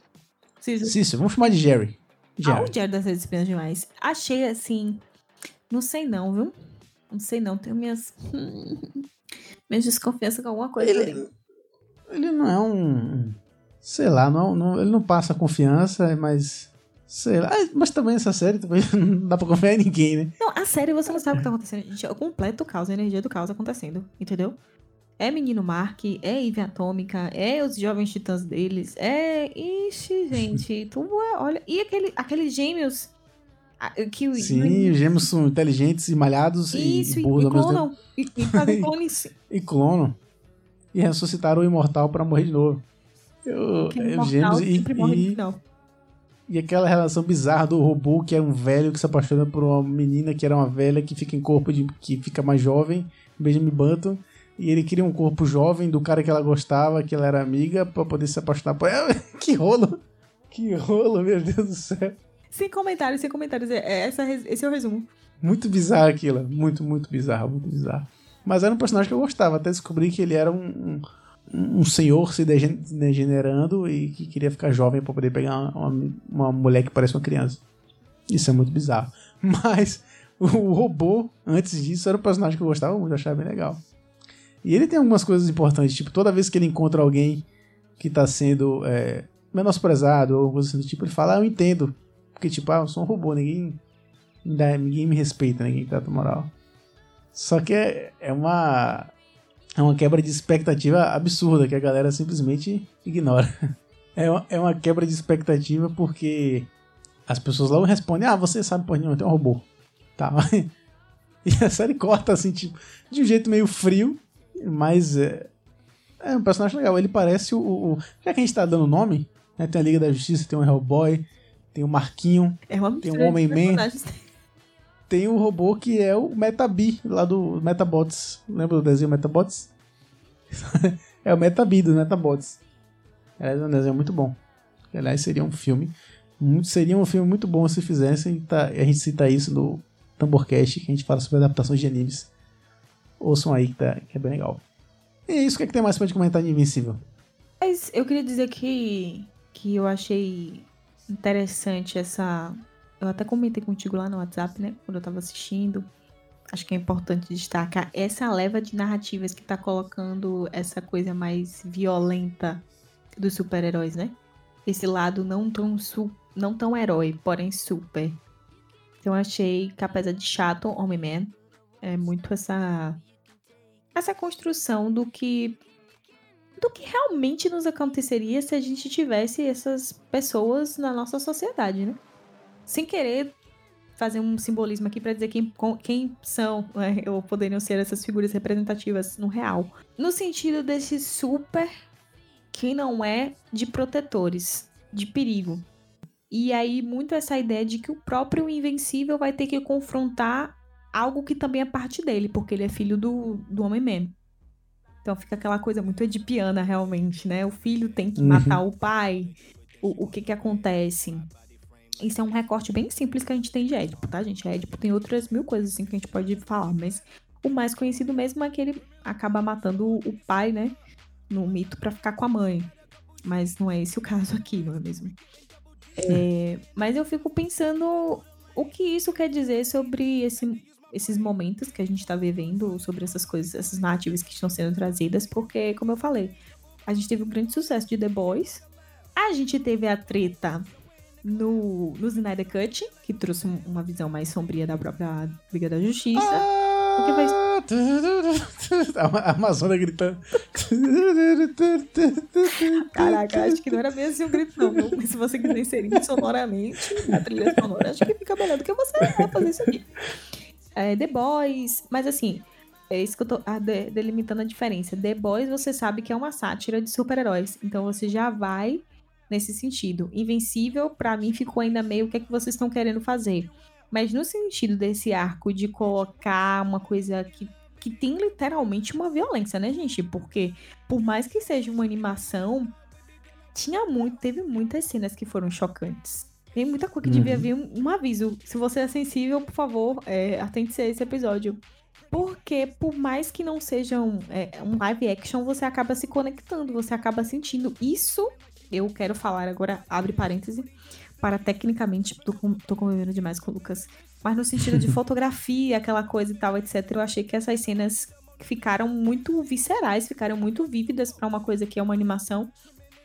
Siso. Cício, vamos chamar de Jerry. Ah, Jerry. o Jared das Redes Espiãs demais. Achei assim. Não sei não, viu? Não sei não. Tenho minhas. minhas desconfianças com alguma coisa. ali. ele, ele não é um. Sei lá, não, não- ele não passa confiança, mas. Sei lá. Mas também essa série também não dá pra confiar em ninguém, né? Não, a série você não sabe o que tá acontecendo. Gente, é o completo caos, a energia do caos acontecendo. Entendeu? É Menino Mark, é Eve Atômica, é os jovens titãs deles, é. Ixi, gente, tu é- olha. E aquele, aqueles gêmeos. Ah, Que Sim, os gêmeos são inteligentes e malhados Isso, e e, burros e clonam. E, e fazem clones. e clonam e ressuscitaram o imortal pra morrer de novo. Eu, é, os gêmeos e, e, e aquela relação bizarra do robô que era um velho que se apaixona por uma menina que era uma velha que fica em corpo de que fica mais jovem, Benjamin Button, e ele queria um corpo jovem do cara que ela gostava, que ela era amiga, pra poder se apaixonar por ela. que rolo! Que rolo, meu Deus do céu. Sem comentários, sem comentários. É, é essa, esse é o resumo. Muito bizarro aquilo. Muito, muito bizarro, muito bizarro. Mas era um personagem que eu gostava, até descobri que ele era um, um, um senhor se degen- degenerando e que queria ficar jovem pra poder pegar uma, uma mulher que parece uma criança. Isso é muito bizarro. Mas o robô, antes disso, era um personagem que eu gostava muito, eu achava bem legal. E ele tem algumas coisas importantes, tipo, toda vez que ele encontra alguém que tá sendo é, menosprezado ou alguma coisa assim do tipo, ele fala, ah, eu entendo. Porque, tipo, ah, eu sou um robô, ninguém ninguém me respeita, ninguém trata moral. Só que é, é uma é uma quebra de expectativa absurda que a galera simplesmente ignora. É uma, é uma quebra de expectativa porque as pessoas logo respondem: Ah, você sabe por nenhuma, tem um robô. Tá. E a série corta assim, tipo, de um jeito meio frio, mas é, é um personagem legal. Ele parece o. o- já que a gente tá dando nome, né, tem a Liga da Justiça, tem o Hellboy, tem o Marquinho, É Tem de Homem-Man. tem o robô que é o Metabi, lá do Metabots. Lembra do desenho Metabots? é o Metabi do Metabots. Aliás, é um desenho muito bom. Aliás, seria um filme. Muito, seria um filme muito bom se fizessem. Tá, a gente cita isso no Tamborcast, que a gente fala sobre adaptações de animes. Ouçam aí que, tá, que é bem legal. E é isso, o que, é que tem mais pra gente comentar de Invencível? Mas eu queria dizer que, que eu achei interessante essa. Eu até comentei contigo lá no WhatsApp, né? Quando eu tava assistindo. Acho que é importante destacar essa leva de narrativas que tá colocando essa coisa mais violenta dos super-heróis, né? Esse lado não tão, su não tão herói, porém super. Então eu achei que apesar de chato, Homem-Man, é muito essa essa construção do que do que realmente nos aconteceria se a gente tivesse essas pessoas na nossa sociedade, né? Sem querer fazer um simbolismo aqui pra dizer quem, quem são, né, ou poderiam ser essas figuras representativas no real. No sentido desse super quem não é de protetores, de perigo. E aí, muito essa ideia de que o próprio Invencível vai ter que confrontar algo que também é parte dele, porque ele é filho do, do Homem-Man. Então fica aquela coisa muito edipiana, realmente, né? O filho tem que Uhum. matar o pai. O, o que que acontece? Isso é um recorte bem simples que a gente tem de Édipo, tá, gente? Édipo tem outras mil coisas assim que a gente pode falar, mas o mais conhecido mesmo é que ele acaba matando o pai, né? No mito pra ficar com a mãe. Mas não é esse o caso aqui, não é mesmo? É, mas eu fico pensando o que isso quer dizer sobre esse- esses momentos que a gente tá vivendo, sobre essas coisas, essas narrativas que estão sendo trazidas, porque, como eu falei, a gente teve um grande sucesso de The Boys, a gente teve a treta no, no Snyder Cut, que trouxe um- uma visão mais sombria da própria Liga da Justiça. O que faz- A Amazônia gritando. Caraca, acho que não era mesmo um grito, não. Mas se você quiser inserir sonoramente na trilha sonora, acho que fica melhor do que você vai fazer isso aqui. É, The Boys, mas assim, é isso que eu tô ah, de- delimitando a diferença. The Boys, você sabe que é uma sátira de super-heróis, então você já vai nesse sentido. Invencível, pra mim, ficou ainda meio o que é que vocês estão querendo fazer. Mas no sentido desse arco de colocar uma coisa que, que tem literalmente uma violência, né, gente? Porque por mais que seja uma animação, tinha muito, teve muitas cenas que foram chocantes. Tem muita coisa que devia Uhum. vir um, um aviso. Se você é sensível, por favor, é, atente-se a esse episódio. Porque, por mais que não seja um, é, um live action, você acaba se conectando, você acaba sentindo. Isso, eu quero falar agora, abre parêntese, para tecnicamente, tô, com, tô convivendo demais com o Lucas, mas no sentido de fotografia, aquela coisa e tal, etc. Eu achei que essas cenas ficaram muito viscerais, ficaram muito vívidas para uma coisa que é uma animação.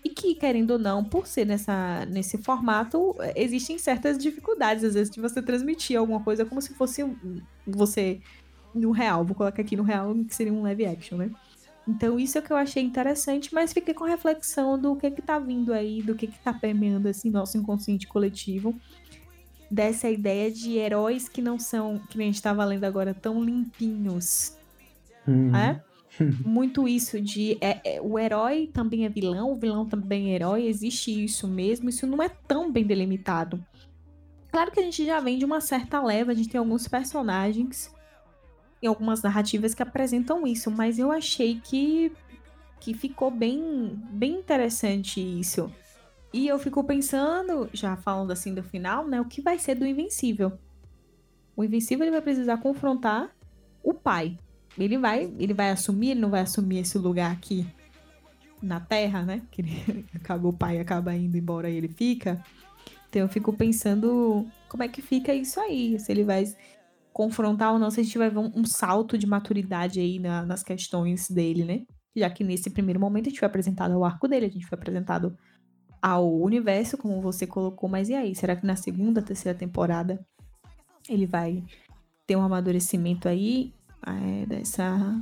E que, querendo ou não, por ser nessa, nesse formato, existem certas dificuldades, às vezes, de você transmitir alguma coisa como se fosse você no real. Vou colocar aqui no real, que seria um live action, né? Então, isso é o que eu achei interessante, mas fiquei com reflexão do que que tá vindo aí, do que que tá permeando, assim, nosso inconsciente coletivo. Dessa ideia de heróis que não são, que nem a gente tava lendo agora, tão limpinhos, Uhum. é? Muito isso de é, é, o herói também é vilão, o vilão também é herói, existe isso mesmo, isso não é tão bem delimitado. Claro que a gente já vem de uma certa leva, a gente tem alguns personagens e algumas narrativas que apresentam isso, mas eu achei que, que ficou bem, bem interessante isso. E eu fico pensando, já falando assim do final, né, o que vai ser do Invencível? O Invencível ele vai precisar confrontar o pai, ele vai, ele vai assumir, ele não vai assumir esse lugar aqui na Terra, né? Que ele acaba o pai acaba indo embora e ele fica. Então eu fico pensando como é que fica isso aí, se ele vai confrontar ou não, se a gente vai ver um, um salto de maturidade aí na- nas questões dele, né? Já que nesse primeiro momento a gente foi apresentado ao arco dele, a gente foi apresentado ao universo, como você colocou, mas e aí? Será que na segunda, terceira temporada ele vai ter um amadurecimento aí é, dessa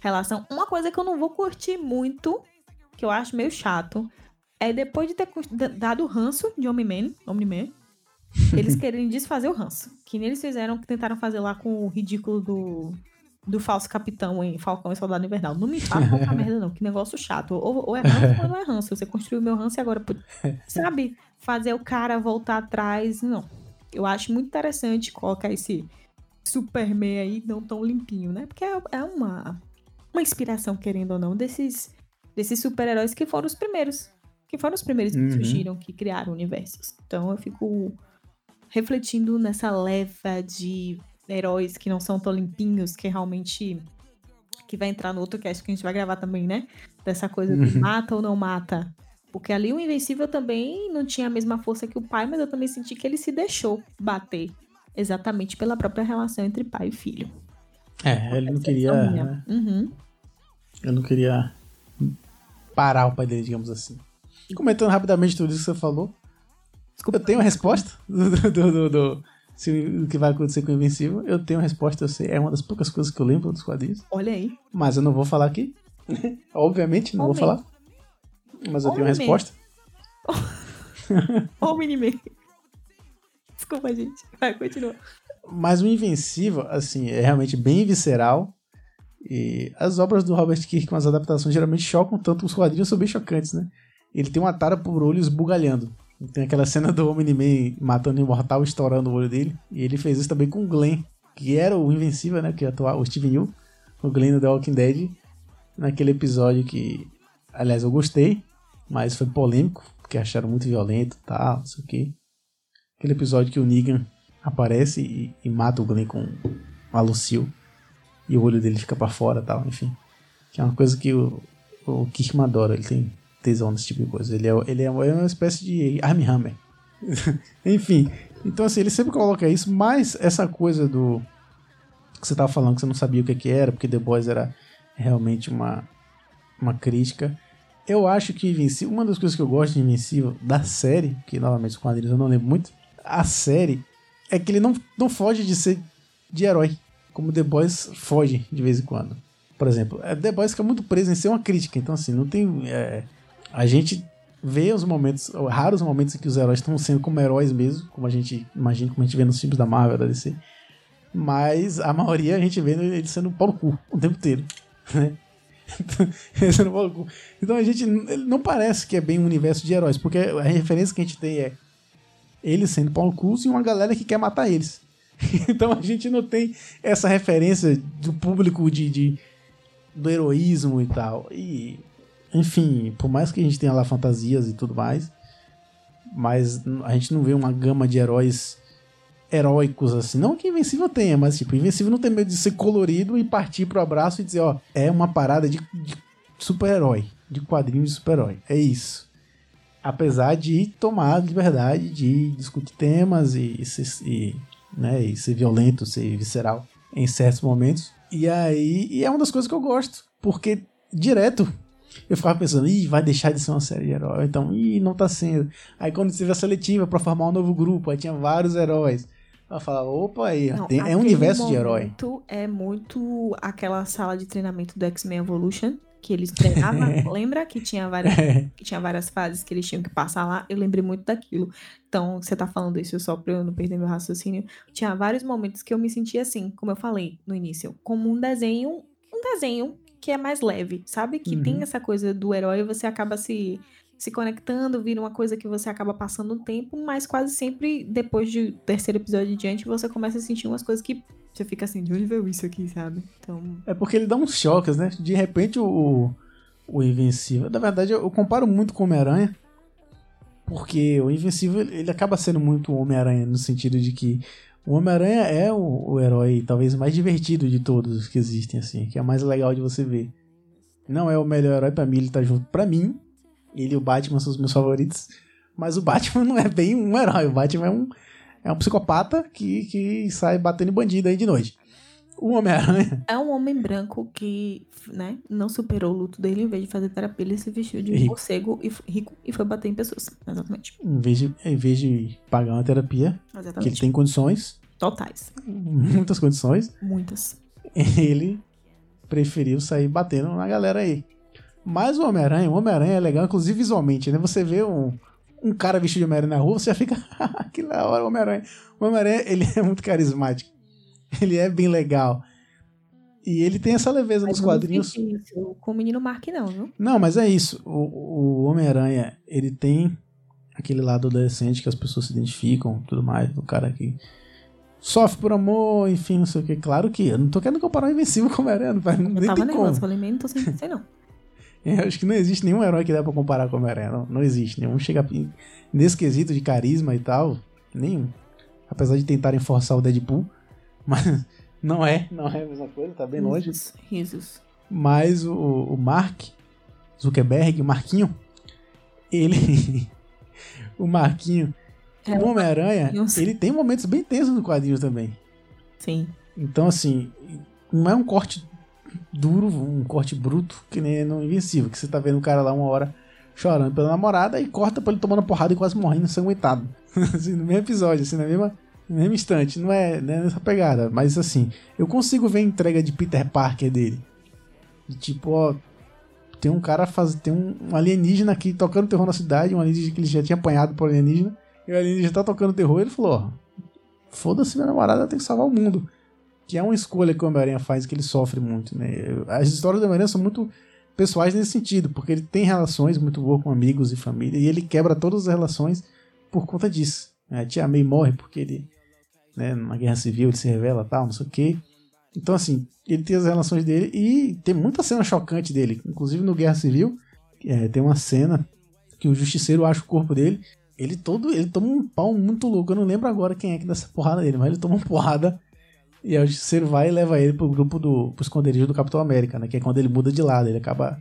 relação. Uma coisa que eu não vou curtir muito, que eu acho meio chato, é depois de ter dado o ranço de Omni-Man, Omni-Man, eles querem desfazer o ranço. Que nem eles fizeram, que tentaram fazer lá com o ridículo do, do falso capitão em Falcão e Soldado Invernal. Não me fala qualquer merda, não. Que negócio chato. Ou, ou é ranço ou não é ranço. Você construiu meu ranço e agora... Sabe? Fazer o cara voltar atrás. Não. Eu acho muito interessante colocar esse Superman aí não tão limpinho, né? Porque é, é uma, uma inspiração, querendo ou não, desses, desses super-heróis que foram os primeiros. Que foram os primeiros que Uhum. surgiram, que criaram universos. Então eu fico refletindo nessa leva de heróis que não são tão limpinhos, que realmente. Que vai entrar no outro cast que a gente vai gravar também, né? Dessa coisa do Uhum. mata ou não mata. Porque ali o Invencível também não tinha a mesma força que o pai, mas eu também senti que ele se deixou bater. Exatamente pela própria relação entre pai e filho. É, ele não queria. Minha. Uhum. Eu não queria parar o pai dele, digamos assim. Comentando rapidamente tudo isso que você falou. Desculpa. Eu tenho a resposta do, do, do- do- se o que vai acontecer com o Invencível. Eu tenho a resposta, eu sei. É uma das poucas coisas que eu lembro dos quadrinhos. Olha aí. Mas eu não vou falar aqui. Obviamente, não vou Homem. falar. Mas eu tenho a Homem. resposta. Ó o Miniman. Desculpa, gente. Vai, continua. Mas o Invencível, assim, é realmente bem visceral. E as obras do Robert Kirkman, as adaptações, geralmente chocam tanto, os quadrinhos são bem chocantes, né? Ele tem uma tara por olhos bugalhando. Tem aquela cena do Homem-Man matando o Imortal, estourando o olho dele. E ele fez isso também com o Glenn, que era o Invencível, né? Que atual, o Steven Yeun, o Glenn do The Walking Dead. Naquele episódio que, aliás, eu gostei, mas foi polêmico, porque acharam muito violento e tal, não sei o quê. Aquele episódio que o Negan aparece e, e mata o Glenn com a Lucille. E o olho dele fica para fora tal, enfim. Que é uma coisa que o, o Kirkman adora, ele tem tesão nesse tipo de coisa. Ele é, ele é uma espécie de Armie Hammer. enfim, então assim, ele sempre coloca isso, mas essa coisa do que você tava falando que você não sabia o que, que era, porque The Boys era realmente uma, uma crítica. Eu acho que Invencível, uma das coisas que eu gosto de Invencível, da série, que novamente os quadrinhos eu não lembro muito, a série é que ele não, não foge de ser de herói, como The Boys foge de vez em quando. Por exemplo, é, The Boys fica muito preso em ser uma crítica, então assim, não tem. É, a gente vê os momentos, raros momentos em que os heróis estão sendo como heróis mesmo, como a gente imagina, como a gente vê nos filmes da Marvel, da DC. Mas a maioria a gente vê ele sendo pau no cu o tempo inteiro, né? então a gente não parece que é bem um universo de heróis, porque a referência que a gente tem é eles sendo pau no e uma galera que quer matar eles. então a gente não tem essa referência do público de, de do heroísmo e tal. E enfim, por mais que a gente tenha lá fantasias e tudo mais, mas a gente não vê uma gama de heróis heróicos assim. Não que Invencível tenha, mas tipo, Invencível não tem medo de ser colorido e partir pro abraço e dizer, ó, é uma parada de, de super-herói, de quadrinho de super-herói. É isso. Apesar de tomar liberdade de discutir temas e, e, ser, e, né, e ser violento, ser visceral em certos momentos. E aí, e é uma das coisas que eu gosto, porque direto eu ficava pensando, ih, vai deixar de ser uma série de herói. Então, ih, não tá sendo. Aí quando teve a seletiva para formar um novo grupo, aí tinha vários heróis. Eu falava, opa, aí, não, tem, é um universo de herói. É muito aquela sala de treinamento do X-Men Evolution, que eles treinavam, lembra que tinha várias é. que tinha várias fases que eles tinham que passar lá? Eu lembrei muito daquilo. Então, você tá falando isso só pra eu não perder meu raciocínio. Tinha vários momentos que eu me sentia assim, como eu falei no início, como um desenho, um desenho que é mais leve, sabe? Que uhum. tem essa coisa do herói, você acaba se, se conectando, vira uma coisa que você acaba passando um tempo, mas quase sempre, depois do terceiro episódio diante, você começa a sentir umas coisas que você fica assim, de onde veio isso aqui, sabe? Então... É porque ele dá uns choques, né? De repente o, o Invencível... Na verdade, eu comparo muito com o Homem-Aranha, porque o Invencível, ele acaba sendo muito Homem-Aranha, no sentido de que o Homem-Aranha é o, o, herói talvez mais divertido de todos os que existem, assim, que é mais legal de você ver. Não é o melhor herói para mim, ele tá junto para mim. Ele e o Batman são os meus favoritos. Mas o Batman não é bem um herói, o Batman é um, é um psicopata que, que sai batendo bandido aí de noite. O Homem-Aranha. É um homem branco que, né, não superou o luto dele. Em vez de fazer terapia, ele se vestiu de rico. morcego e rico e foi bater em pessoas. Exatamente. Em vez de, em vez de pagar uma terapia, Exatamente. que ele tem condições. Totais. Muitas condições. Muitas. Ele preferiu sair batendo na galera aí. Mas o Homem-Aranha, o Homem-Aranha é legal, inclusive visualmente, né? Você vê um, um cara vestido de Homem-Aranha na rua, você já fica, que da hora o Homem-Aranha. O Homem-Aranha, ele é muito carismático. Ele é bem legal. E ele tem essa leveza mas nos quadrinhos. Com o menino Mark, não, viu? Não, mas é isso. O, o Homem-Aranha, ele tem aquele lado adolescente que as pessoas se identificam tudo mais. O cara que sofre por amor, enfim, não sei o que. Claro que eu não tô querendo comparar o Invencível com o Homem-Aranha. Não, eu nem tava nervoso, falei, nem não tô sem sei não. Eu acho que não existe nenhum herói que dá pra comparar com o Homem-Aranha. Não, não existe. Nenhum chega nesse quesito de carisma e tal. Nenhum. Apesar de tentarem forçar o Deadpool. Mas não é, não é a mesma coisa, tá bem longe. Risos. Mas o, o Mark Zuckerberg, o Marquinho, ele. o Marquinho, é, o Homem-Aranha, ele tem momentos bem tensos no quadrinho também. Sim. Então, assim, não é um corte duro, um corte bruto, que nem no Invencível, que você tá vendo o cara lá uma hora chorando pela namorada e corta pra ele tomando porrada e quase morrendo ensanguentado. assim, no mesmo episódio, assim, na mesma no mesmo instante, não é, não é nessa pegada, mas assim, eu consigo ver a entrega de Peter Parker dele. De tipo, ó, tem um cara faz, tem um, alienígena aqui tocando terror na cidade, um alienígena que ele já tinha apanhado por alienígena, e o alienígena tá tocando terror, ele falou, ó, foda-se minha namorada, tem que salvar o mundo. Que é uma escolha que o Homem-Aranha faz que ele sofre muito, né? As histórias do Homem-Aranha são muito pessoais nesse sentido, porque ele tem relações muito boas com amigos e família, e ele quebra todas as relações por conta disso. A tia May morre porque ele, né, na guerra civil, ele se revela tal, não sei o quê. Então, assim, ele tem as relações dele e tem muita cena chocante dele. Inclusive no Guerra Civil, é, tem uma cena que o justiceiro acha o corpo dele. Ele todo, ele toma um pau muito louco. Eu não lembro agora quem é que dá essa porrada dele, mas ele toma uma porrada. E aí o justiceiro vai e leva ele pro grupo do pro esconderijo do Capitão América, né? Que é quando ele muda de lado, ele acaba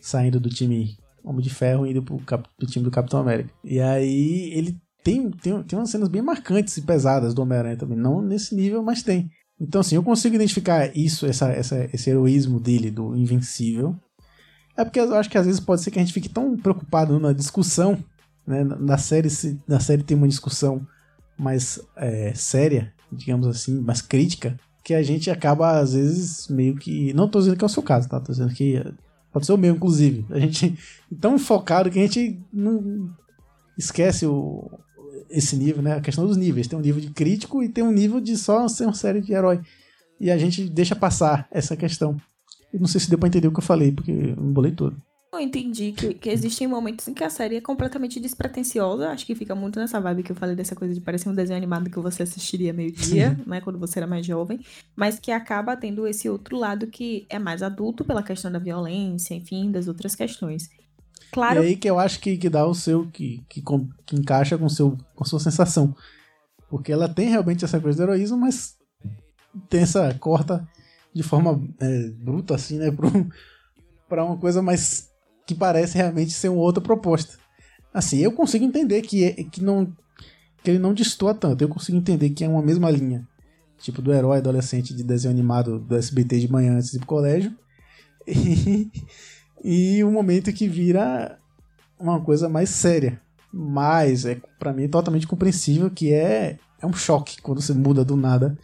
saindo do time Homem de Ferro e indo pro, cap, pro time do Capitão América. E aí ele tem, tem, tem umas cenas bem marcantes e pesadas do Homem-Aranha também. Não nesse nível, mas tem. Então, assim, eu consigo identificar isso, essa, essa, esse heroísmo dele, do invencível. É porque eu acho que às vezes pode ser que a gente fique tão preocupado na discussão, né? Na série, na série tem uma discussão mais é, séria, digamos assim, mais crítica, que a gente acaba, às vezes, meio que. Não tô dizendo que é o seu caso, tá? Tô dizendo que pode ser o meu, inclusive. A gente tão focado que a gente não esquece o, esse nível, né? A questão dos níveis. Tem um nível de crítico e tem um nível de só ser uma série de herói. E a gente deixa passar essa questão. Eu não sei se deu pra entender o que eu falei, porque eu embolei tudo. Eu entendi que, que existem momentos em que a série é completamente despretensiosa. Acho que fica muito nessa vibe que eu falei dessa coisa de parecer um desenho animado que você assistiria meio-dia, né? Quando você era mais jovem. Mas que acaba tendo esse outro lado que é mais adulto pela questão da violência, enfim, das outras questões. Claro. E aí que eu acho que, que dá o seu. Que, que, que encaixa com, seu, com a sua sensação. Porque ela tem realmente essa coisa do heroísmo, mas tem essa corta de forma é, bruta, assim, né? Pra uma coisa mais. Que parece realmente ser uma outra proposta. Assim, eu consigo entender que, é, que, não, que ele não destoa tanto. Eu consigo entender que é uma mesma linha. Tipo, do herói adolescente de desenho animado do SBT de manhã antes de ir pro colégio. E, e o momento que vira uma coisa mais séria. Mas é para mim é totalmente compreensível que é, é um choque quando você muda do nada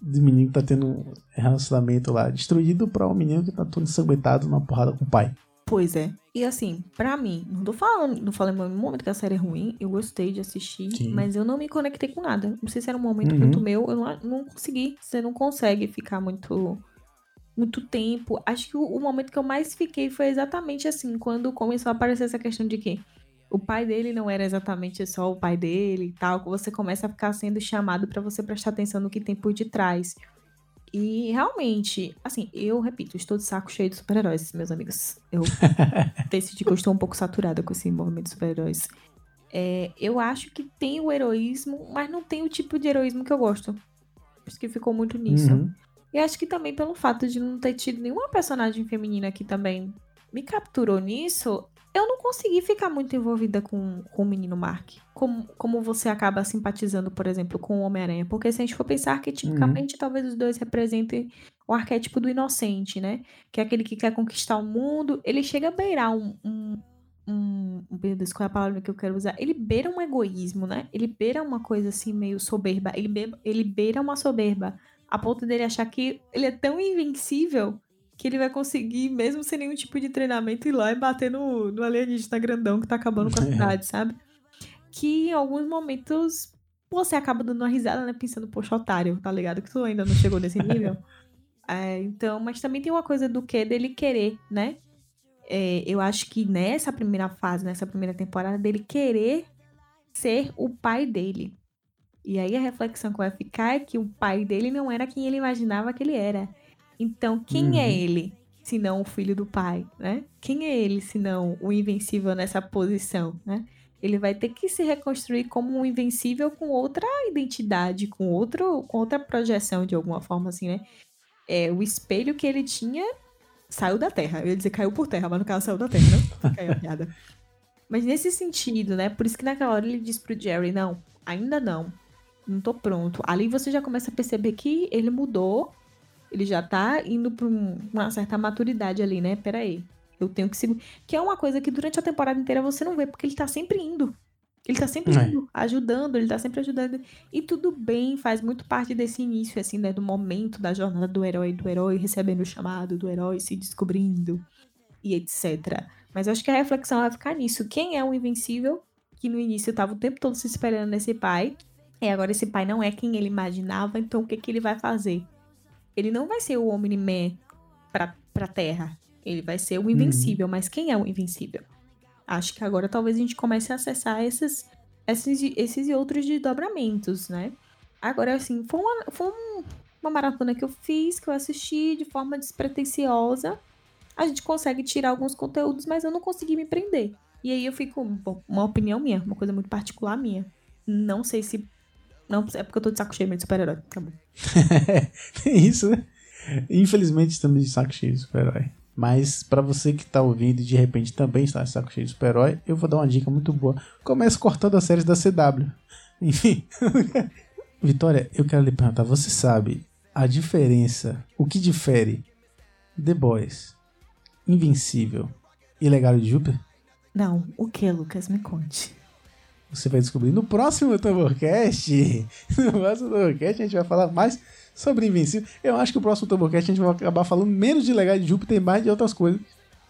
do menino que tá tendo um relacionamento lá destruído para um menino que tá todo ensanguentado na porrada com o pai. Pois é. E assim, para mim, não tô falando, não falei no momento que a série é ruim, eu gostei de assistir, Sim. mas eu não me conectei com nada. Não sei se era um momento uhum. muito meu, eu não, não consegui. Você não consegue ficar muito muito tempo. Acho que o, o, momento que eu mais fiquei foi exatamente assim, quando começou a aparecer essa questão de que o pai dele não era exatamente só o pai dele e tal, que você começa a ficar sendo chamado para você prestar atenção no que tem por detrás. E realmente, assim, eu repito, estou de saco cheio de super-heróis, meus amigos. Eu decidi que eu estou um pouco saturada com esse movimento de super-heróis. É, eu acho que tem o heroísmo, mas não tem o tipo de heroísmo que eu gosto. Acho que ficou muito nisso. Uhum. E acho que também pelo fato de não ter tido nenhuma personagem feminina que também me capturou nisso, eu não consegui ficar muito envolvida com, com o menino Mark. Como, como você acaba simpatizando, por exemplo, com o Homem-Aranha. Porque se a gente for pensar que tipicamente uhum. talvez os dois representem o arquétipo do inocente, né? Que é aquele que quer conquistar o mundo. Ele chega a beirar um. um, um meu Deus, qual é a palavra que eu quero usar? Ele beira um egoísmo, né? Ele beira uma coisa assim meio soberba. Ele, be, ele beira uma soberba a ponto dele achar que ele é tão invencível que ele vai conseguir, mesmo sem nenhum tipo de treinamento, ir lá e bater no, no alienígena grandão que tá acabando com a cidade, sabe? Que em alguns momentos você acaba dando uma risada, né? Pensando, poxa, otário, tá ligado? Que tu ainda não chegou nesse nível. é, então, mas também tem uma coisa do que dele querer, né? É, eu acho que nessa primeira fase, nessa primeira temporada, dele querer ser o pai dele. E aí a reflexão que vai ficar é que o pai dele não era quem ele imaginava que ele era. Então, quem é uhum. é ele, se não o filho do pai, né? Quem é ele, se não o invencível nessa posição, né? Ele vai ter que se reconstruir como um invencível com outra identidade, com, outro, com outra projeção, de alguma forma, assim, né? É, o espelho que ele tinha saiu da terra. Eu ia dizer caiu por terra, mas no caso saiu da terra, não? Caiu a piada. Mas nesse sentido, né? Por isso que naquela hora ele diz pro Jerry, não, ainda não não tô pronto. Ali você já começa a perceber que ele mudou, ele já tá indo pra uma certa maturidade ali, né? Peraí, eu tenho que seguir. Que é uma coisa que durante a temporada inteira você não vê, porque ele tá sempre indo. Ele tá sempre é. indo, ajudando, ele tá sempre ajudando. E tudo bem, faz muito parte desse início, assim, né? Do momento da jornada do herói, do herói recebendo o chamado, do herói se descobrindo e etc. Mas eu acho que a reflexão vai ficar nisso. Quem é o invencível que no início tava o tempo todo se esperando nesse pai? E agora esse pai não é quem ele imaginava, então o que, que ele vai fazer? Ele não vai ser o Omni-Man pra, pra Terra. Ele vai ser o Invencível. Mas quem é o Invencível? Acho que agora talvez a gente comece a acessar esses, esses, esses e outros desdobramentos, né? Agora, assim, foi uma, foi um- uma maratona que eu fiz, que eu assisti de forma despretensiosa. A gente consegue tirar alguns conteúdos, mas eu não consegui me prender. E aí eu fico, bom, uma opinião minha, uma coisa muito particular minha. Não sei se. Não, é porque eu tô de saco cheio mesmo de super-herói. Tá bom. Tem isso, né? Infelizmente estamos de saco cheio de super-herói. Mas pra você que tá ouvindo e de repente também está de saco cheio de super-herói, eu vou dar uma dica muito boa. Comece cortando as séries da CW. Enfim. Vitória, eu quero lhe perguntar, você sabe a diferença, o que difere The Boys, Invencível e Legado de Júpiter? Não, o que, Lucas? Me conte. Você vai descobrir no próximo Tamborcast. No próximo Tamborcast a gente vai falar mais sobre Invencível. Eu acho que o próximo Tamborcast a gente vai acabar falando menos de Legado de Júpiter e mais de outras coisas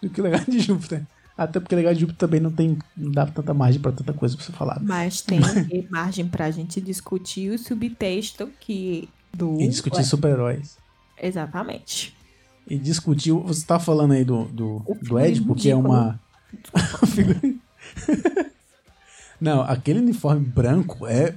do que Legado de Júpiter. Até porque Legado de Júpiter também não tem. não dá tanta margem pra tanta coisa pra você falar. Mas tem margem pra gente discutir o subtexto que. Do... E discutir super-heróis. Exatamente. E discutir. Você tá falando aí do, do, O do figurino Edipo, que é uma. não, aquele uniforme branco é.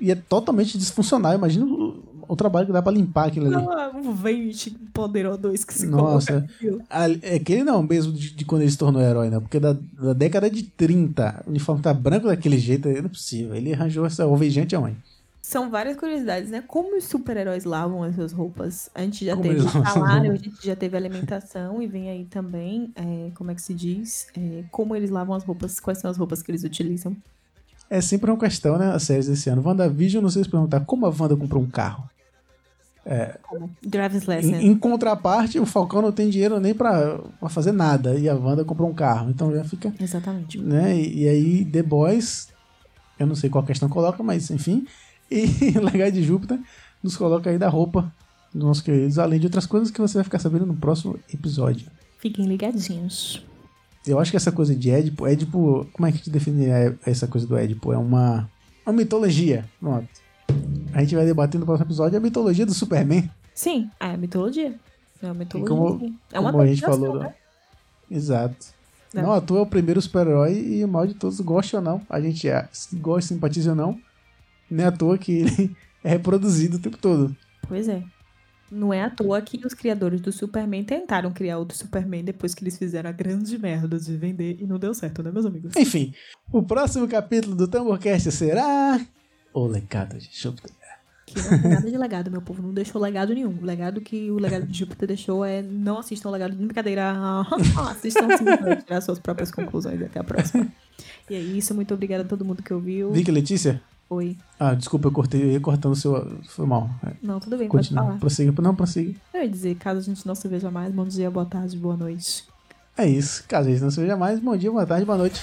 E é totalmente disfuncional. Imagina o, o trabalho que dá pra limpar aquilo ali. Ah, um vente poderoso dois que se Nossa. Ali- É aquele não, mesmo de, de quando ele se tornou herói, né? Porque da, da década de 30, o uniforme tá branco daquele jeito, não é possível. Ele arranjou essa alvejante aonde? São várias curiosidades, né? Como os super-heróis lavam as suas roupas? A gente já Como teve salário, a gente já teve alimentação e vem aí também, é, como é que se diz? É, como eles lavam as roupas, quais são as roupas que eles utilizam. É sempre uma questão, né? As séries desse ano. WandaVision, não sei se perguntar como a Wanda comprou um carro. Driver's Lesson. Em, em contraparte, o Falcão não tem dinheiro nem pra, pra fazer nada. E a Wanda comprou um carro. Então já fica. Exatamente. Né? E, e aí, The Boys, eu não sei qual questão coloca, mas enfim. E Legado de Júpiter nos coloca aí da roupa dos nossos queridos, além de outras coisas que você vai ficar sabendo no próximo episódio. Fiquem ligadinhos. Eu acho que essa coisa de Édipo, Édipo, como é que te definiria essa coisa do Édipo? É uma, uma mitologia. Pronto. A gente vai debater no próximo episódio a mitologia do Superman. Sim, é a mitologia. É uma mitologia. como- é uma como a gente falou, né? Exato. É. Não à toa é o primeiro super-herói e o maior de todos, goste ou não. A gente é, gosta, simpatiza ou não. Não é à toa que ele é reproduzido o tempo todo. Pois é. Não é à toa que os criadores do Superman tentaram criar outro Superman depois que eles fizeram a grande merda de vender e não deu certo, né, meus amigos? Enfim, o próximo capítulo do Tamborcast será. O legado de Júpiter. Que não tem nada de legado, meu povo. Não deixou legado nenhum. O legado que o legado de Júpiter deixou é não assistam o legado de brincadeira. assistam sim para tirar suas próprias conclusões. Até a próxima. E é isso. Muito obrigada a todo mundo que ouviu. Vicky Letícia? Oi. Ah, desculpa, eu cortei, eu ia cortando o seu. Foi mal. É, Não, tudo bem, pode Continua. falar. Prossiga. Não, prossiga. Eu ia dizer, caso a gente não se veja mais, bom dia, boa tarde, boa noite. É isso. Caso a gente não se veja mais, bom dia, boa tarde, boa noite.